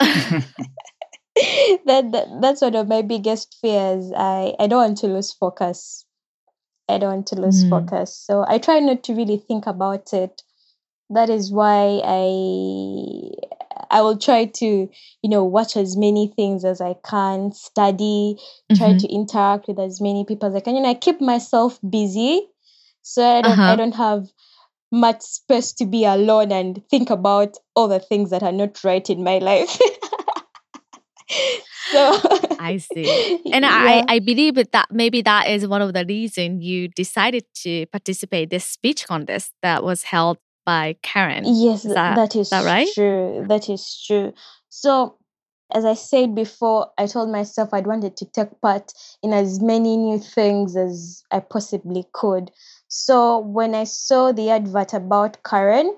that, that that's one of my biggest fears i i don't want to lose focus I don't want to lose Mm. focus. So I try not to really think about it. That is why I I will try to, you know, watch as many things as I can, study, try Mhm. to interact with as many people as I can. You know, I keep myself busy so I don't Uh-huh. I don't have much space to be alone and think about all the things that are not right in my life. so I see. And I, I believe that maybe that is one of the reasons you decided to participate this speech contest that was held by Karen. Yes, Is that- that is that right? true. That is true. So, as I said before, I told myself I'd wanted to take part in as many new things as I possibly could. So, when I saw the advert about Karen,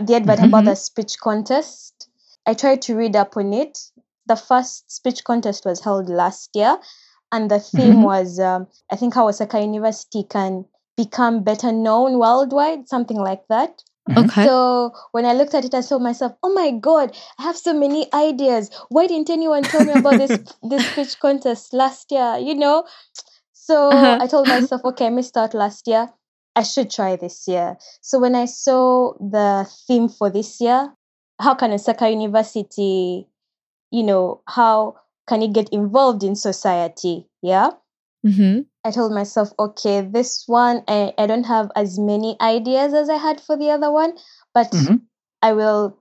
the advert about Mhm. the speech contest, I tried to read up on it. The first speech contest was held last year, and the theme Mhm. was um, I think how Osaka University can become better known worldwide, something like that. Okay. So when I looked at it, I saw myself, oh my god, I have so many ideas. Why didn't anyone tell me about this this speech contest last year? You know? So Uh-huh. I told myself, okay, I missed out last year. I should try this year. So when I saw the theme for this year, how can Osaka University, you know, how can you get involved in society? Yeah. hmm I told myself, okay, this one, I, I don't have as many ideas as I had for the other one, but Mhm. I will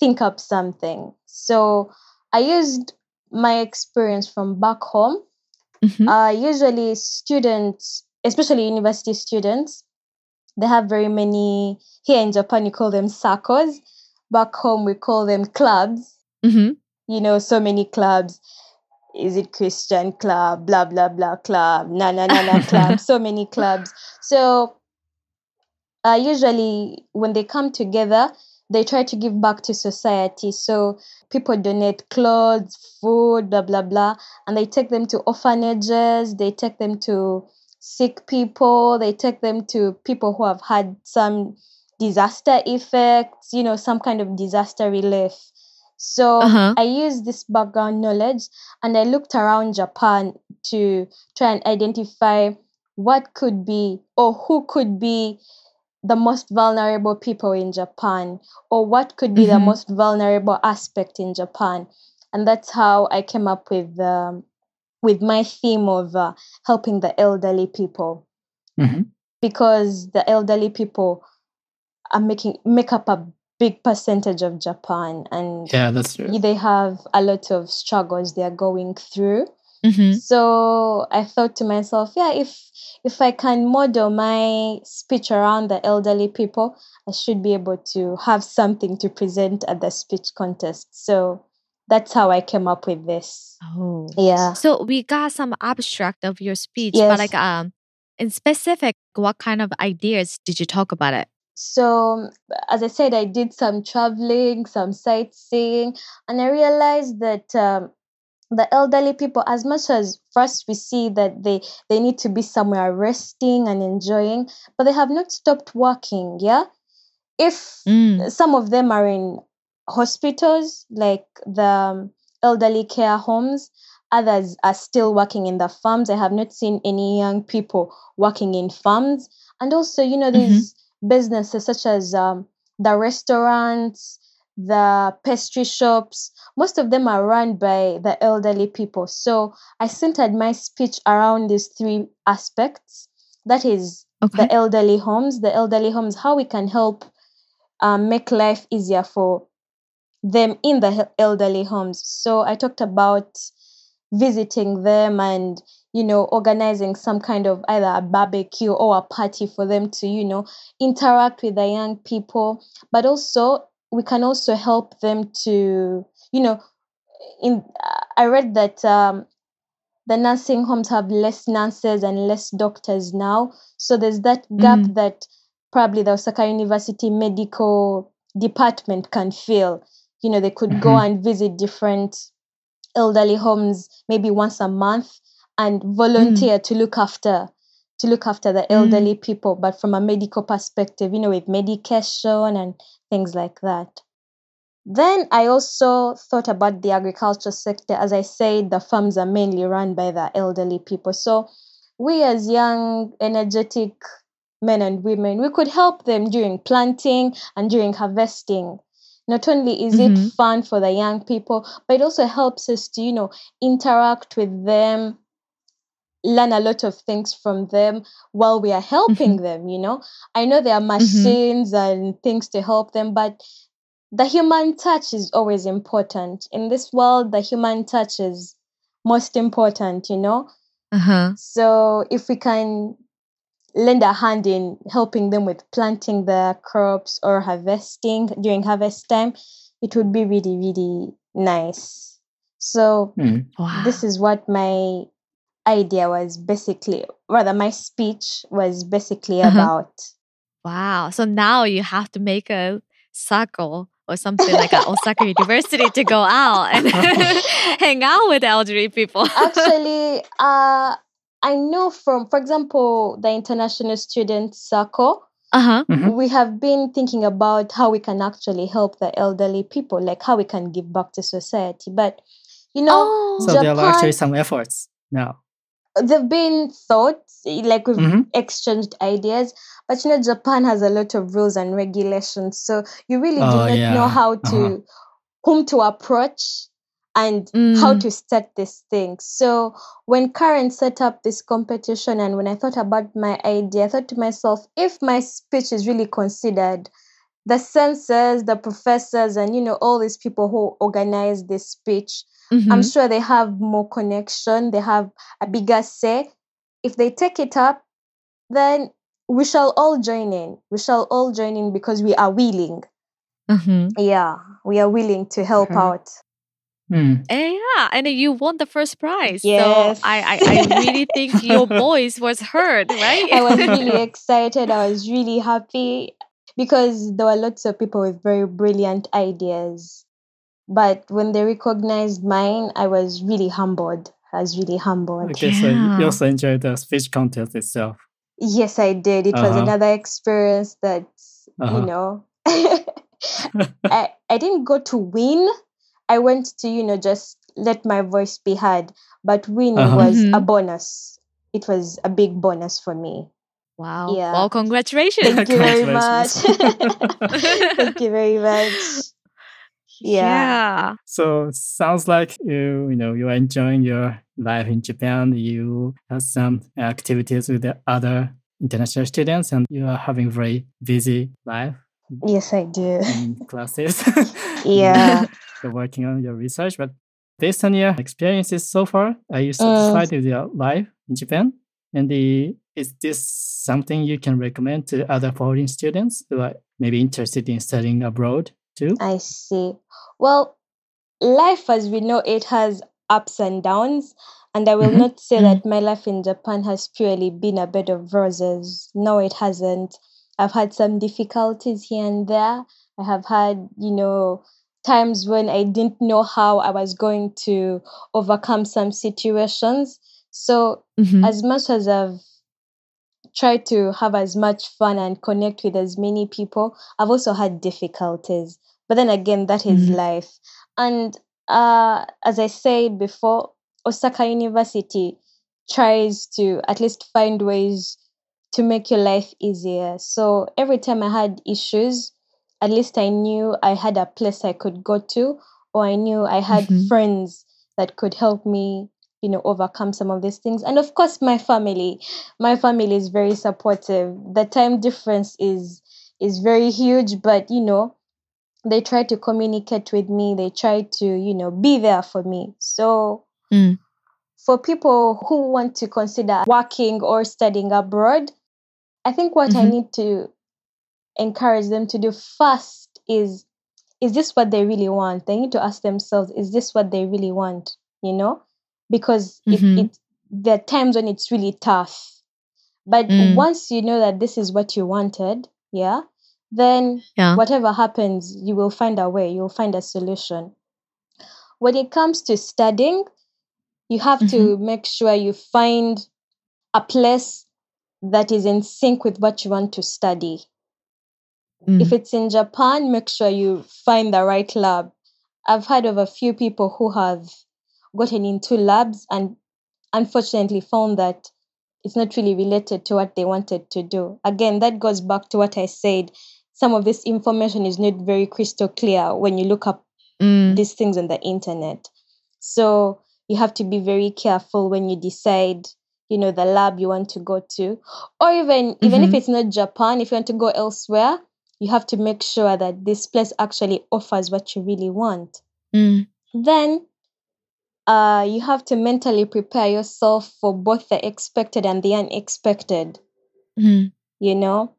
think up something. So I used my experience from back home. hmm Uh, usually, students, especially university students, they have very many, here in Japan, you call them sakos. Back home, we call them clubs hmm you know, so many clubs. Is it Christian club, blah blah blah club, na na na na club, so many clubs. So uh, usually when they come together, they try to give back to society. So people donate clothes, food, blah blah blah, and they take them to orphanages. They take them to sick people. They take them to people who have had some disaster effects. You know, some kind of disaster relief. So Uh-huh. I used this background knowledge and I looked around Japan to try and identify what could be or who could be the most vulnerable people in Japan or what could be the Mhm. most vulnerable aspect in Japan. And that's how I came up with um, with my theme of uh, helping the elderly people Mhm. because the elderly people are making make up a big percentage of Japan and Yeah, that's true. they have a lot of struggles they are going through. hmm So I thought to myself, yeah, if if I can model my speech around the elderly people, I should be able to have something to present at the speech contest. So that's how I came up with this. Oh. Yeah. So we got some abstract of your speech, but like um in specific, what kind of ideas did you talk about it? So as I said, I did some traveling, some sightseeing, and I realized that um, the elderly people, as much as first we see that they they need to be somewhere resting and enjoying, but they have not stopped working. Yeah, if Mm. some of them are in hospitals, like the um, elderly care homes. Others are still working in the farms. I have not seen any young people working in farms. And also, you know, Mhm. these businesses such as um, the restaurants, the pastry shops, most of them are run by the elderly people. So I centered my speech around these three aspects. That is Okay. the elderly homes, the elderly homes, how we can help um, make life easier for them in the elderly homes. So I talked about visiting them and you know organizing some kind of either a barbecue or a party for them to you know interact with the young people but also we can also help them to, you know, in I read that um, the nursing homes have less nurses and less doctors now. So there's that gap Mm. that probably the Osaka University medical department can fill. You know, they could go Mhm. and visit different elderly homes maybe once a month and volunteer to look after to look after the elderly people but from a medical perspective you know with medication and things like that. Then i also thought about the agriculture sector. As i said the farms are mainly run by the elderly people. So we as young energetic men and women we could help them during planting and during harvesting. Not only is Mhm. it fun for the young people but it also helps us to you know interact with them learn a lot of things from them while we are helping them you know i know there are machines and things to help them but the human touch is always important in this world the human touch is most important you know Uh-huh. so if we can lend a hand in helping them with planting the crops or harvesting during harvest time, it would be really, really nice. So Mm. Wow. this is what my idea was basically rather my speech was basically Uh-huh. about. Wow. So now you have to make a circle or something like at Osaka University to go out and hang out with elderly people. Actually, uh I know from for example the international student circle uh-huh. Mhm. we have been thinking about how we can actually help the elderly people, like how we can give back to society. But you know, Oh. So there are actually some efforts now. There've been thoughts, like we've Mhm. exchanged ideas, but you know, Japan has a lot of rules and regulations, so you really do Oh, not know how to Uh-huh. whom to approach and how Mm. to start this thing. So when Karen set up this competition and when I thought about my idea, I thought to myself, if my speech is really considered, the senseis, the professors, and you know, all these people who organize this speech, I'm Mhm. sure they have more connection, they have a bigger say. If they take it up, then we shall all join in. We shall all join in because we are willing. Mhm. Yeah, we are willing to help Mhm. out. Mm. And yeah, and you won the first prize. Yes. So I, I, I really think your voice was heard, right? I was really excited. I was really happy because there were lots of people with very brilliant ideas. But when they recognized mine, I was really humbled. I was really humbled. Okay, so you also enjoyed the speech contest itself. Yes, I did. It was Uh-huh. another experience that, Uh-huh. you know, I, I didn't go to win. I went to, you know, just let my voice be heard. But winning Uh-huh. was a Mhm. bonus. It was a big bonus for me. wow. Yeah. Well, congratulations. Thank you very much. Thank you very much. Yeah. yeah. So sounds like you you know you are enjoying your life in Japan. You have some activities with the other international students, and you are having very busy life Yes, I do. in classes. Yeah. you're working on your research, but based on your experiences so far, are you satisfied mm. with your life in Japan? And the is this something you can recommend to other foreign students who are maybe interested in studying abroad too? I see. Well, life as we know it has ups and downs. And I will Mhm. not say that my life in Japan has purely been a bed of roses. No, it hasn't. I've had some difficulties here and there. I have had, you know, times when I didn't know how I was going to overcome some situations. So, Mhm. as much as I've tried to have as much fun and connect with as many people, I've also had difficulties. But then again, that is Mhm. life. And uh, as I said before, Osaka University tries to at least find ways to make your life easier. So every time I had issues, at least I knew I had a place I could go to, or I knew I had Mhm. friends that could help me, you know, overcome some of these things. And of course, my family. My family is very supportive. The time difference is is very huge, but you know, they try to communicate with me. They try to, you know, be there for me. So Mm. for people who want to consider working or studying abroad, I think what I Mhm. need to encourage them to do first is is this what they really want? They need to ask themselves, is this what they really want? You know, because Mhm. it, it there are times when it's really tough. But Mm. once you know that this is what you wanted, yeah, then Yeah. whatever happens, you will find a way, you'll find a solution. When it comes to studying, you have to make sure you find a place that is in sync with what you want to study. Mm. If it's in Japan, make sure you find the right lab. I've heard of a few people who have gotten into labs and unfortunately found that it's not really related to what they wanted to do. Again, that goes back to what I said. Some of this information is not very crystal clear when you look up Mm. these things on the internet. So you have to be very careful when you decide, you know, the lab you want to go to. Or even even if Mhm. it's not Japan, if you want to go elsewhere, you have to make sure that this place actually offers what you really want. Mm. Then uh you have to mentally prepare yourself for both the expected and the unexpected Mm. you know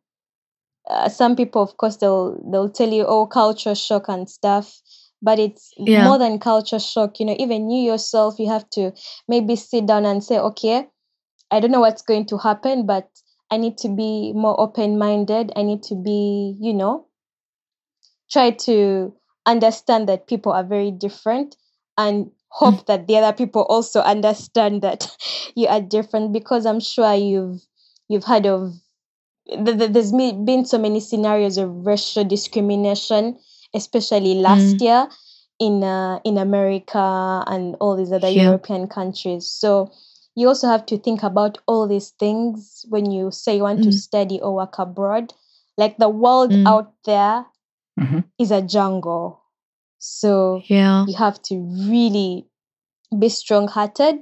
uh, some people of course they'll they'll tell you oh culture shock and stuff but it's Yeah. more than culture shock you know even you yourself you have to maybe sit down and say okay i don't know what's going to happen but i need to be more open minded i need to be you know try to understand that people are very different and hope that the other people also understand that you are different because i'm sure you've you've heard of th- th- there's been so many scenarios of racial discrimination especially last year in uh, in america and all these other Yeah. european countries so you also have to think about all these things when you say you want to Mm. study or work abroad like the world Mm. out there Mhm. is a jungle so Yeah. you have to really be strong hearted.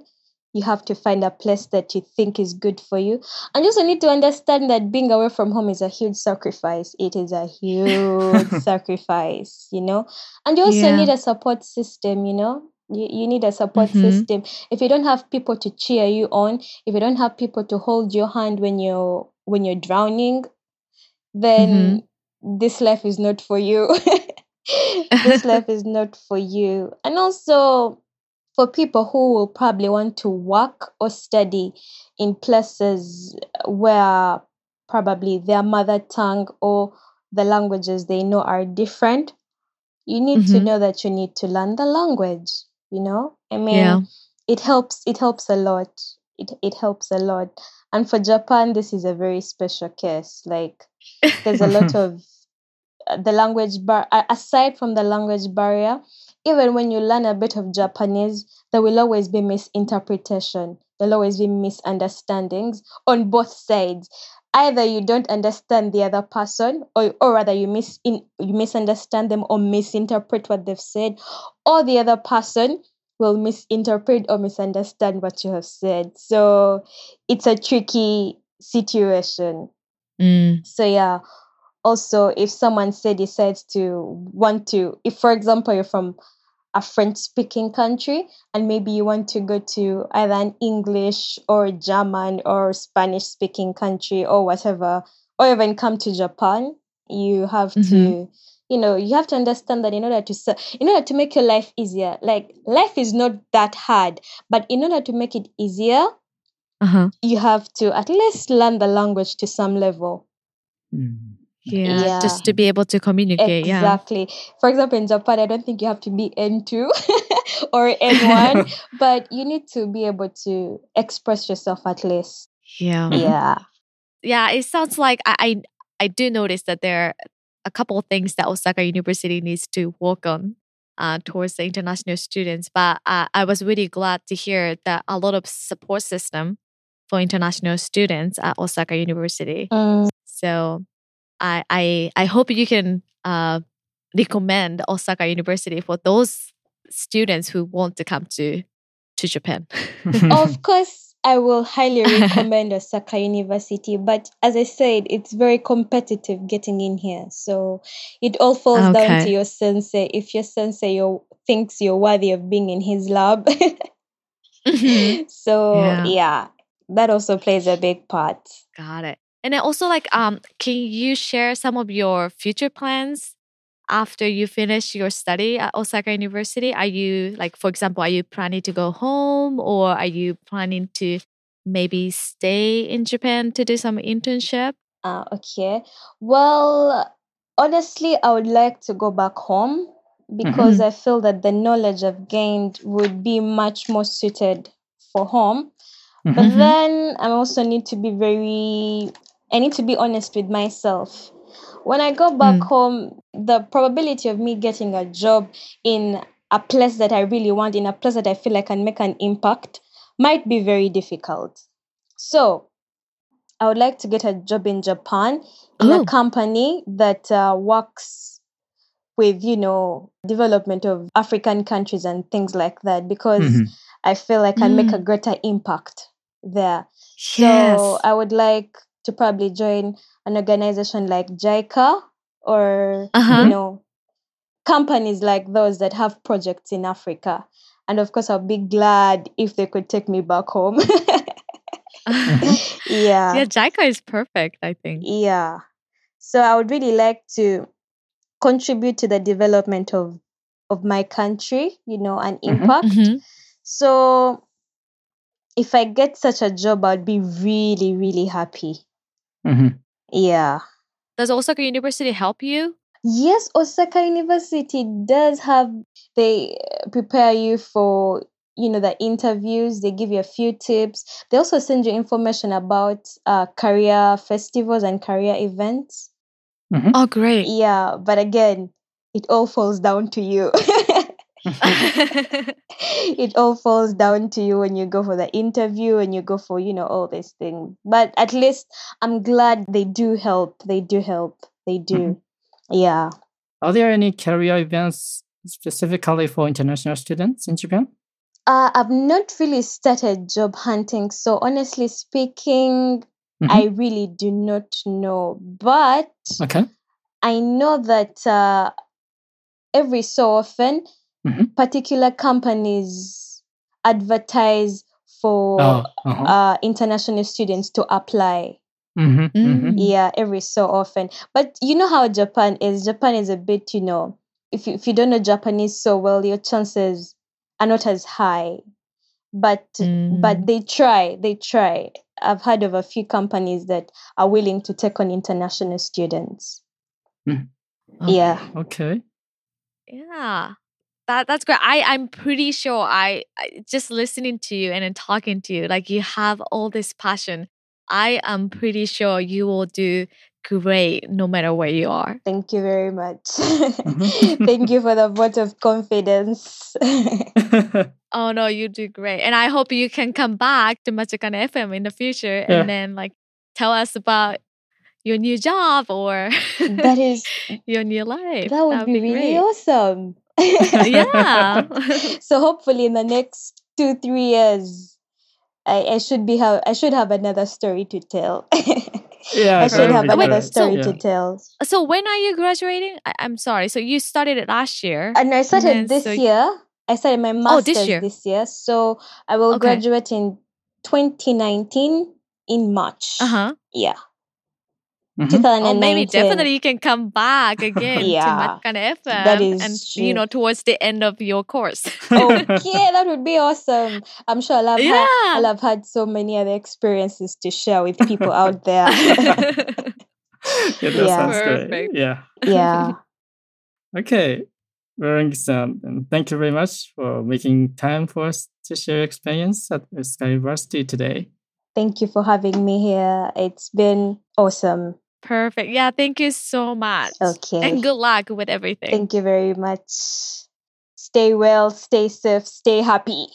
You have to find a place that you think is good for you. And you also need to understand that being away from home is a huge sacrifice. It is a huge sacrifice, you know. And you also Yeah. need a support system, you know. You, you need a support Mhm. system. If you don't have people to cheer you on, if you don't have people to hold your hand when you're when you're drowning, then this life is not for you. this life is not for you. And also for people who will probably want to work or study in places where probably their mother tongue or the languages they know are different, you need to Mhm. know that you need to learn the language. You know, I mean, Yeah. it helps. It helps a lot. It it helps a lot. And for Japan, this is a very special case. Like, there's a lot of the language bar aside from the language barrier even when you learn a bit of japanese there will always be misinterpretation. There'll always be misunderstandings on both sides. Either you don't understand the other person or, or rather you mis in, you misunderstand them or misinterpret what they've said or the other person will misinterpret or misunderstand what you have said. So it's a tricky situation. Mm. so yeah also if someone say decides to want to if for example you're from a french speaking country and maybe you want to go to either an english or german or spanish speaking country or whatever or even come to japan you have to Mhm. you know you have to understand that in order to in order to make your life easier like life is not that hard but in order to make it easier Uh-huh. you have to at least learn the language to some level Mm. Yeah. Just to be able to communicate. Yeah. Exactly. For example, in Japan, I don't think you have to be N2 or N1, but you need to be able to express yourself at least. Yeah. Mhm. Yeah. Yeah. It sounds like I, I I do notice that there are a couple of things that Osaka University needs to work on uh, towards the international students. But uh, I was really glad to hear that a lot of support system for international students at Osaka University. Mm, So I I I hope you can uh, recommend Osaka University for those students who want to come to to Japan. of course, I will highly recommend Osaka University, but as I said, it's very competitive getting in here. So it all falls down to your sensei. If your sensei you thinks you're worthy of being in his lab. Mhm. so Yeah. yeah, that also plays a big part. Got it. And then also like um can you share some of your future plans after you finish your study at Osaka University, are you like, for example, are you planning to go home or are you planning to maybe stay in Japan to do some internship? Uh, okay. Well, honestly, I would like to go back home because I feel that the knowledge I've gained would be much more suited for home. But Mhm. then I also need to be very, I need to be honest with myself. When I go back Mm. home, the probability of me getting a job in a place that I really want, in a place that I feel I can make an impact, might be very difficult. So I would like to get a job in Japan in Oh. a company that uh, works with, you know, development of African countries and things like that because Mhm. I feel I can make a Mm. greater impact there. Yes. So I would like to probably join an organization like JICA or Uh-huh. you know companies like those that have projects in Africa. And of course, I'll be glad if they could take me back home. yeah. yeah, JICA is perfect, I think. Yeah. So I would really like to contribute to the development of of my country, you know, an Mhm. impact. Mhm. So if I get such a job, I'd be really, really happy. Mhm. Yeah. Does Osaka University help you? Yes, Osaka University does have they uh, prepare you for you know the interviews. They give you a few tips. They also send you information about uh, career festivals and career events. Mhm. Oh, great. Yeah, but again, it all falls down to you. it all falls down to you when you go for the interview and you go for you know all these things. But at least I'm glad they do help. They do help. They do. Yeah. Are there any career events specifically for international students in Japan? Uh, I've not really started job hunting, so honestly speaking, Mhm. I really do not know. But Okay. I know that uh, every so often, Mhm. particular companies advertise for Oh, uh-huh. uh, international students to apply. Mhm, mhm. Mm. Yeah, every so often. But you know how Japan is. Japan is a bit, you know, if you, if you don't know Japanese so well, your chances are not as high. But but Mm. they try. They try. I've heard of a few companies that are willing to take on international students. Yeah. Okay. Yeah. That that's great. I I'm pretty sure I, I just listening to you and then talking to you like you have all this passion. I am pretty sure you will do great no matter where you are. Thank you very much. Mhm. Thank you for the vote of confidence. Oh no, you do great. And I hope you can come back to Machikane FM in the future Yeah. and then like tell us about your new job or that is your new life. that would be, really awesome. Yeah. so hopefully in the next two three years, I, I should be have I should have another story to tell. yeah, I should have be Wait, another great. story Yeah. to tell. so when are you graduating? I, I'm sorry. So you started it last year. And I started then this so- year. I started my Oh, this master's year. this year. So I will Okay. graduate in 2019 in March. Uh-huh. Yeah. Mhm. 2019. Oh, maybe definitely you can come back again Yeah, to Machikane FM that is and you know towards the end of your course. okay, that would be awesome. I'm sure I'll have, Yeah. had, I'll have had so many other experiences to share with people out there. yeah, that Yeah. sounds great. Perfect. Yeah. yeah. Okay. Veronica-san, and thank you very much for making time for us to share your experience at Sky University today. Thank you for having me here. It's been awesome. Perfect. Yeah, thank you so much. Okay. And good luck with everything. Thank you very much. Stay well, stay safe, stay happy.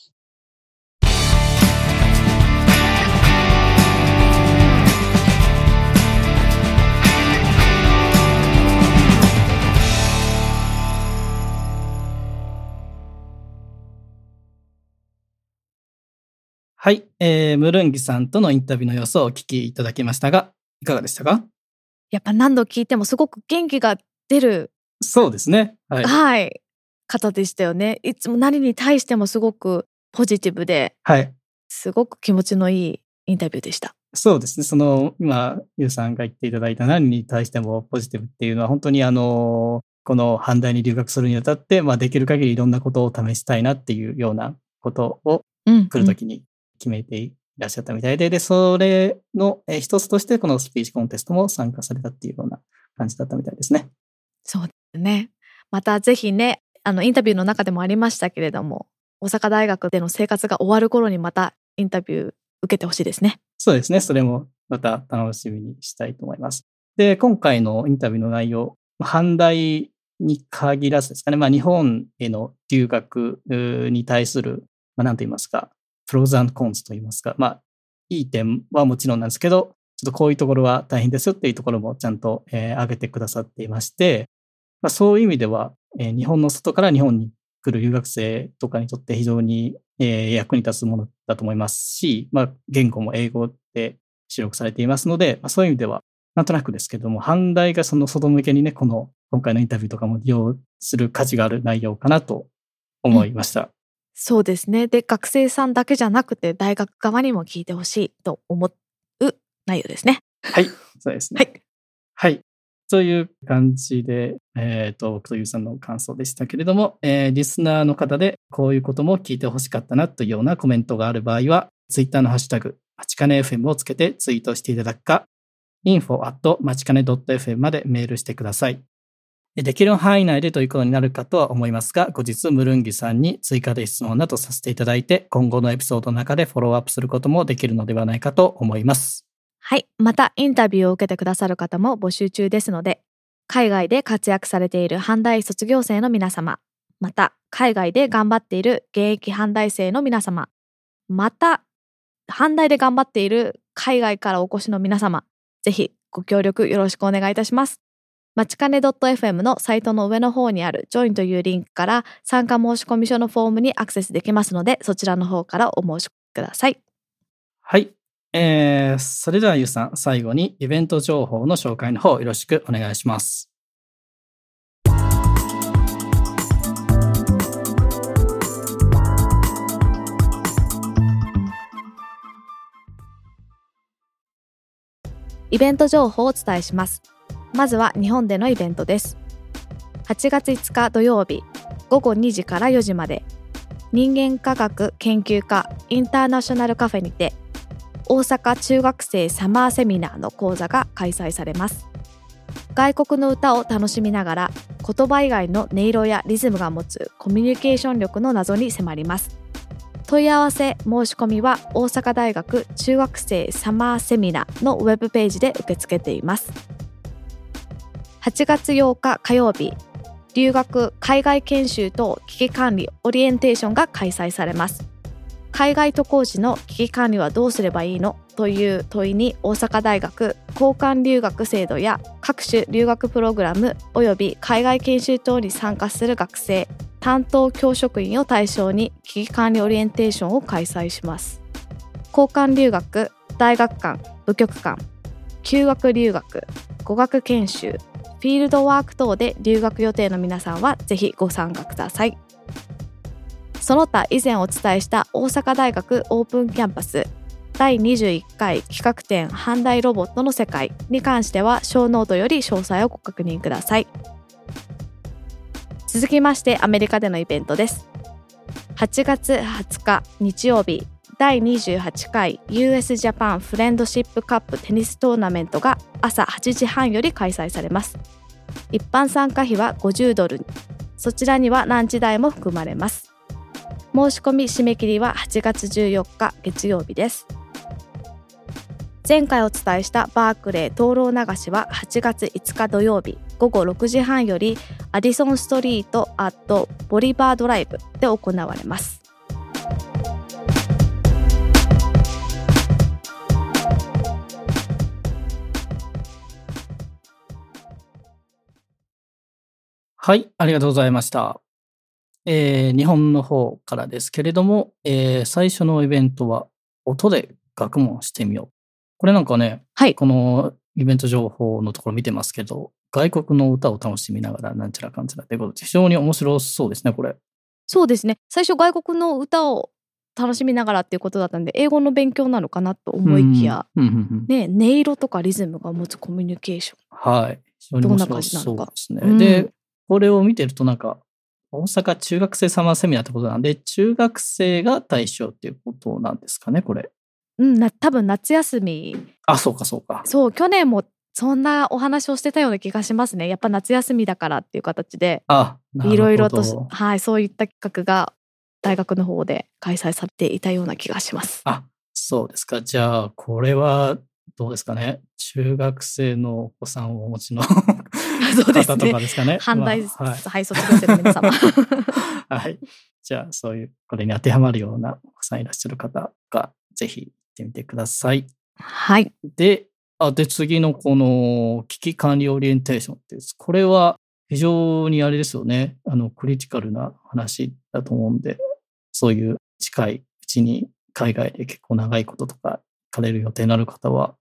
はい、えー、ムルンギさんとのインタビューの様子をお聞きいただきましたが、いかがでしたかやっぱ何度聞いてもすごく元気が出る、そうですね。はい。はい、方でしたよね。いつも何に対してもすごくポジティブで、はい。すごく気持ちのいいインタビューでした。そうですね。その、今、ゆうさんが言っていただいた何に対してもポジティブっていうのは、本当にあの、この阪大に留学するにあたって、まあ、できる限りいろんなことを試したいなっていうようなことをうん来るときに決めていらっしゃったみたいで、で、それのえー一つとしてこのスピーチコンテストも参加されたっていうような感じだったみたいですね。そうですね。またぜひね、あのインタビューの中でもありましたけれども、大阪大学での生活が終わる頃にまたインタビュー受けてほしいですね。そうですね。それもまた楽しみにしたいと思います。で、今回のインタビューの内容、阪大に限らずですかね、まあ日本への留学に対する、まあ何と言いますか、プロザンコンズと言いますか、まあいい点はもちろんなんですけど、ちょっとこういうところは大変ですよっていうところもちゃんと、えー挙げてくださっていまして、まあ、そういう意味では、えー日本の外から日本に来る留学生とかにとって非常に、えー役に立つものだと思いますし、まあ、言語も英語で収録されていますので、まあ、そういう意味では、なんとなくですけども、阪大がその外向けにね、この今回のインタビューとかも利用する価値がある内容かなと思いました。そうですね。で、学生さんだけじゃなくて大学側にも聞いてほしいと思う内容ですね。はい、そうですね。はい。はい。という感じで、えっ、と、僕とゆうさんの感想でしたけれども、えーリスナーの方でこういうことも聞いてほしかったなというようなコメントがある場合は、ツイッターのハッシュタグ、まちかね FM をつけてツイートしていただくか、info at まちかね .fm までメールしてください。できる範囲内でということになるかとは思いますが、後日、ムルンギさんに追加で質問などさせていただいて、今後のエピソードの中でフォローアップすることもできるのではないかと思います。はい。また、インタビューを受けてくださる方も募集中ですので、海外で活躍されている阪大卒業生の皆様、また、海外で頑張っている現役阪大生の皆様、また、阪大で頑張っている海外からお越しの皆様、ぜひご協力よろしくお願いいたします。まちかね .fm のサイトの上の方にある Join というリンクから参加申し込み書のフォームにアクセスできますので、そちらの方からお申し込みください。はい。えー、それではゆうさん、最後にイベント情報の紹介の方よろしくお願いします。イベント情報をお伝えします。まずは日本でのイベントです。8月5日土曜日午後2時から4時まで人間科学研究科インターナショナルカフェにて大阪中学生サマーセミナーの講座が開催されます。外国の歌を楽しみながら言葉以外の音色やリズムが持つコミュニケーション力の謎に迫ります。問い合わせ申し込みは大阪大学中学生サマーセミナーのウェブページで受け付けています8月8日火曜日留学海外研修と危機管理オリエンテーションが開催されます。海外渡航時の危機管理はどうすればいいのという問いに大阪大学交換留学制度や各種留学プログラムおよび海外研修等に参加する学生担当教職員を対象に危機管理オリエンテーションを開催します。交換留学大学間部局間休学留学語学研修フィールドワーク等で留学予定の皆さんはぜひご参加ください。その他以前お伝えした大阪大学オープンキャンパス第21回企画展阪大ロボットの世界に関しては小ノートより詳細をご確認ください。続きましてアメリカでのイベントです。8月20日日曜日第28回 US ジャパンフレンドシップカップテニストーナメントが朝8時半より開催されます。一般参加費は50ドル。そちらにはランチ代も含まれます。申し込み締め切りは8月14日月曜日です。前回お伝えしたバークレー灯籠流しは8月5日土曜日午後6時半よりアディソンストリートアットボリバードライブで行われます。はい、ありがとうございました。えー日本の方からですけれども、えー最初のイベントは音で学問してみよう。これなんかね、はいこのイベント情報のところ見てますけど、外国の歌を楽しみながらなんちゃらかんちゃらってことで非常に面白そうですね、これ。そうですね最初外国の歌を楽しみながらっていうことだったんで英語の勉強なのかなと思いきや、うん。うんうんうんね、音色とかリズムが持つコミュニケーションはい。非常に面白どんな感じなのかそうですね。うんで、これを見てるとなんか、大阪中学生サマーセミナーってことなんで、中学生が対象っていうことなんですかね、これ。うん、な多分夏休みあ、そうかそうか。そう去年もそんなお話をしてたような気がしますねやっぱ夏休みだからっていう形であ、なるほどいろいろとしはいそういった企画が大学の方で開催されていたような気がします。あ、そうですか。じゃあ、これはどうですかね。中学生のお子さんをお持ちの そうですね方とかですかね。阪大、まあはいはい、卒業生の皆様。はい。じゃあ、そういう、これに当てはまるようなお子さんいらっしゃる方が、ぜひ行ってみてください。はい。で、あ、で、次のこの危機管理オリエンテーションっていう、これは非常にあれですよね。あの、クリティカルな話だと思うんで、そういう近いうちに海外で結構長いこととか行かれる予定になる方は、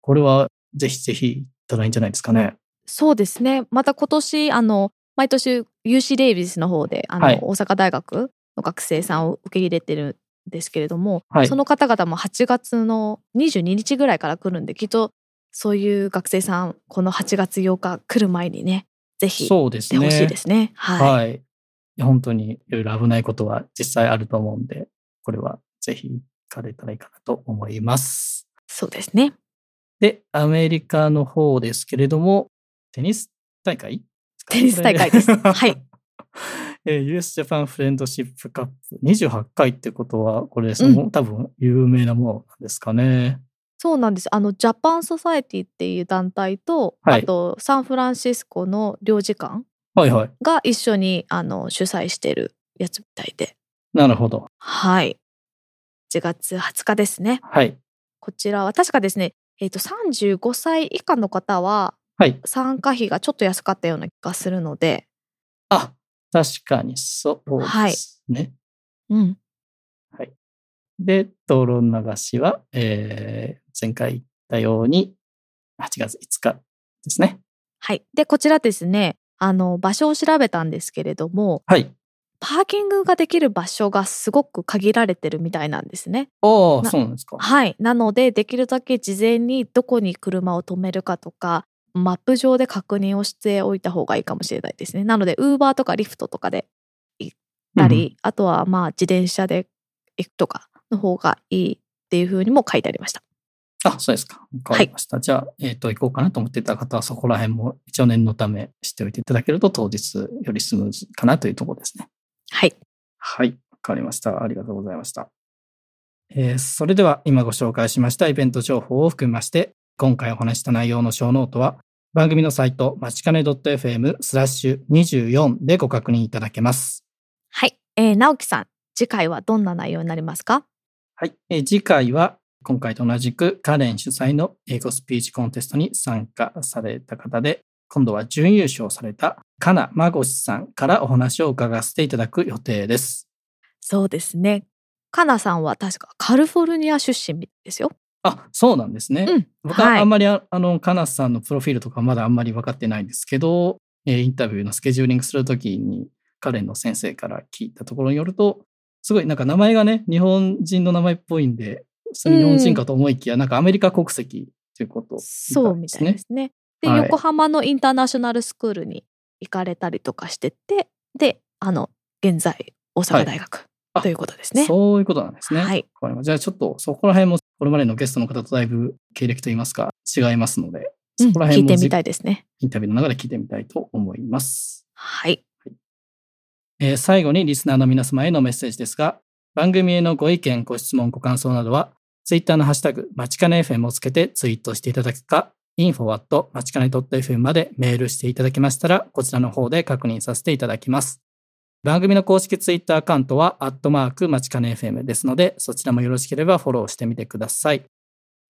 これはぜひぜひ行ったらいいんじゃないですかね。そうですね。また今年、あの、毎年 UC デイビスの方で、あの、はい大阪大学の学生さんを受け入れてるんですけれども、はいその方々も8月の22日ぐらいから来るんで、きっとそういう学生さん、この8月8日来る前にね、ぜひ来そうですね。てほしいですね。はい。はい。本当にいろいろ危ないことは実際あると思うんで、これはぜひ行かれたらいいかなと思います。そうですね。で、アメリカの方ですけれども、テニス大会？テニス大会です。はい。えー US ジャパンフレンドシップカップ28回ってことは、これ、そうんの、多分有名なものなんですかね。そうなんです。あの、ジャパンソサエティっていう団体と、はいあと、サンフランシスコの領事館はいはい。が一緒にあの主催してるやつみたいで。なるほど。はい。1月20日ですね。はい。こちらは確かですね、えっ、と、35歳以下の方ははい。参加費がちょっと安かったような気がするので、あ、確かにそうですね。うん。はい。で、討論流しは、えー前回言ったように、8月5日ですね。はい。で、こちらですね、あの、場所を調べたんですけれども、はい。パーキングができる場所がすごく限られてるみたいなんですね。ああ、なそうなんですか。はい。なので、できるだけ事前にどこに車を止めるかとか、マップ上で確認をしておいた方がいいかもしれないですね。なので、ウーバーとかリフトとかで行ったり、あとはまあ自転車で行くとかの方がいいっていうふうにも書いてありました。あ、そうですか。わかりました。じゃあ、えっ、と、行こうかなと思ってた方は、そこら辺も一応念のためしておいていただけると、当日よりスムーズかなというところですね。はい。はい。わかりました。ありがとうございました。えーそれでは、今ご紹介しましたイベント情報を含めまして、今回お話した内容の小ノートは、番組のサイト、まちかね .fm スラッシュ24でご確認いただけます。はい。えー、直樹さん、次回はどんな内容になりますか？はい。えー次回は、今回と同じくカレン主催の英語スピーチコンテストに参加された方で、今度は準優勝されたかなまごしさんからお話を伺わせていただく予定です。そうですね。かなさんは確かカリフォルニア出身ですよ。あ、そうなんですね。うん。僕ははいあんまりああの、カナさんのプロフィールとかまだあんまり分かってないんですけど、えーインタビューのスケジューリングするときに、カレンの先生から聞いたところによると、すごいなんか名前がね、日本人の名前っぽいんで、日本人かと思いきや、なんかアメリカ国籍ということそうみたいですね。で、はい横浜のインターナショナルスクールに行かれたりとかしてて、で、あの、現在、大阪大学あということですね。そういうことなんですね。はい。わかりましたじゃあちょっとそこら辺も、これまでのゲストの方とだいぶ経歴といいますか、違いますので、うんそこら辺も聞いてみたい。いですね。インタビューの中で聞いてみたいと思います。はい。えー最後にリスナーの皆様へのメッセージですが、番組へのご意見、ご質問、ご感想などは、ツイッターのハッシュタグ、まちかね FM をつけてツイートしていただくか、info@ まちかね .fm までメールしていただきましたら、こちらの方で確認させていただきます。番組の公式ツイッターアカウントは、アットマークまちかね FM ですので、そちらもよろしければフォローしてみてください。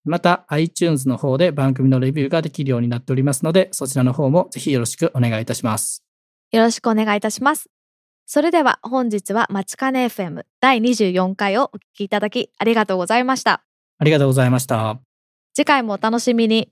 また、iTunes の方で番組のレビューができるようになっておりますので、そちらの方もぜひよろしくお願いいたします。よろしくお願いいたします。それでは本日はまちかね FM 第24回をお聞きいただきありがとうございました。ありがとうございました。次回もお楽しみに。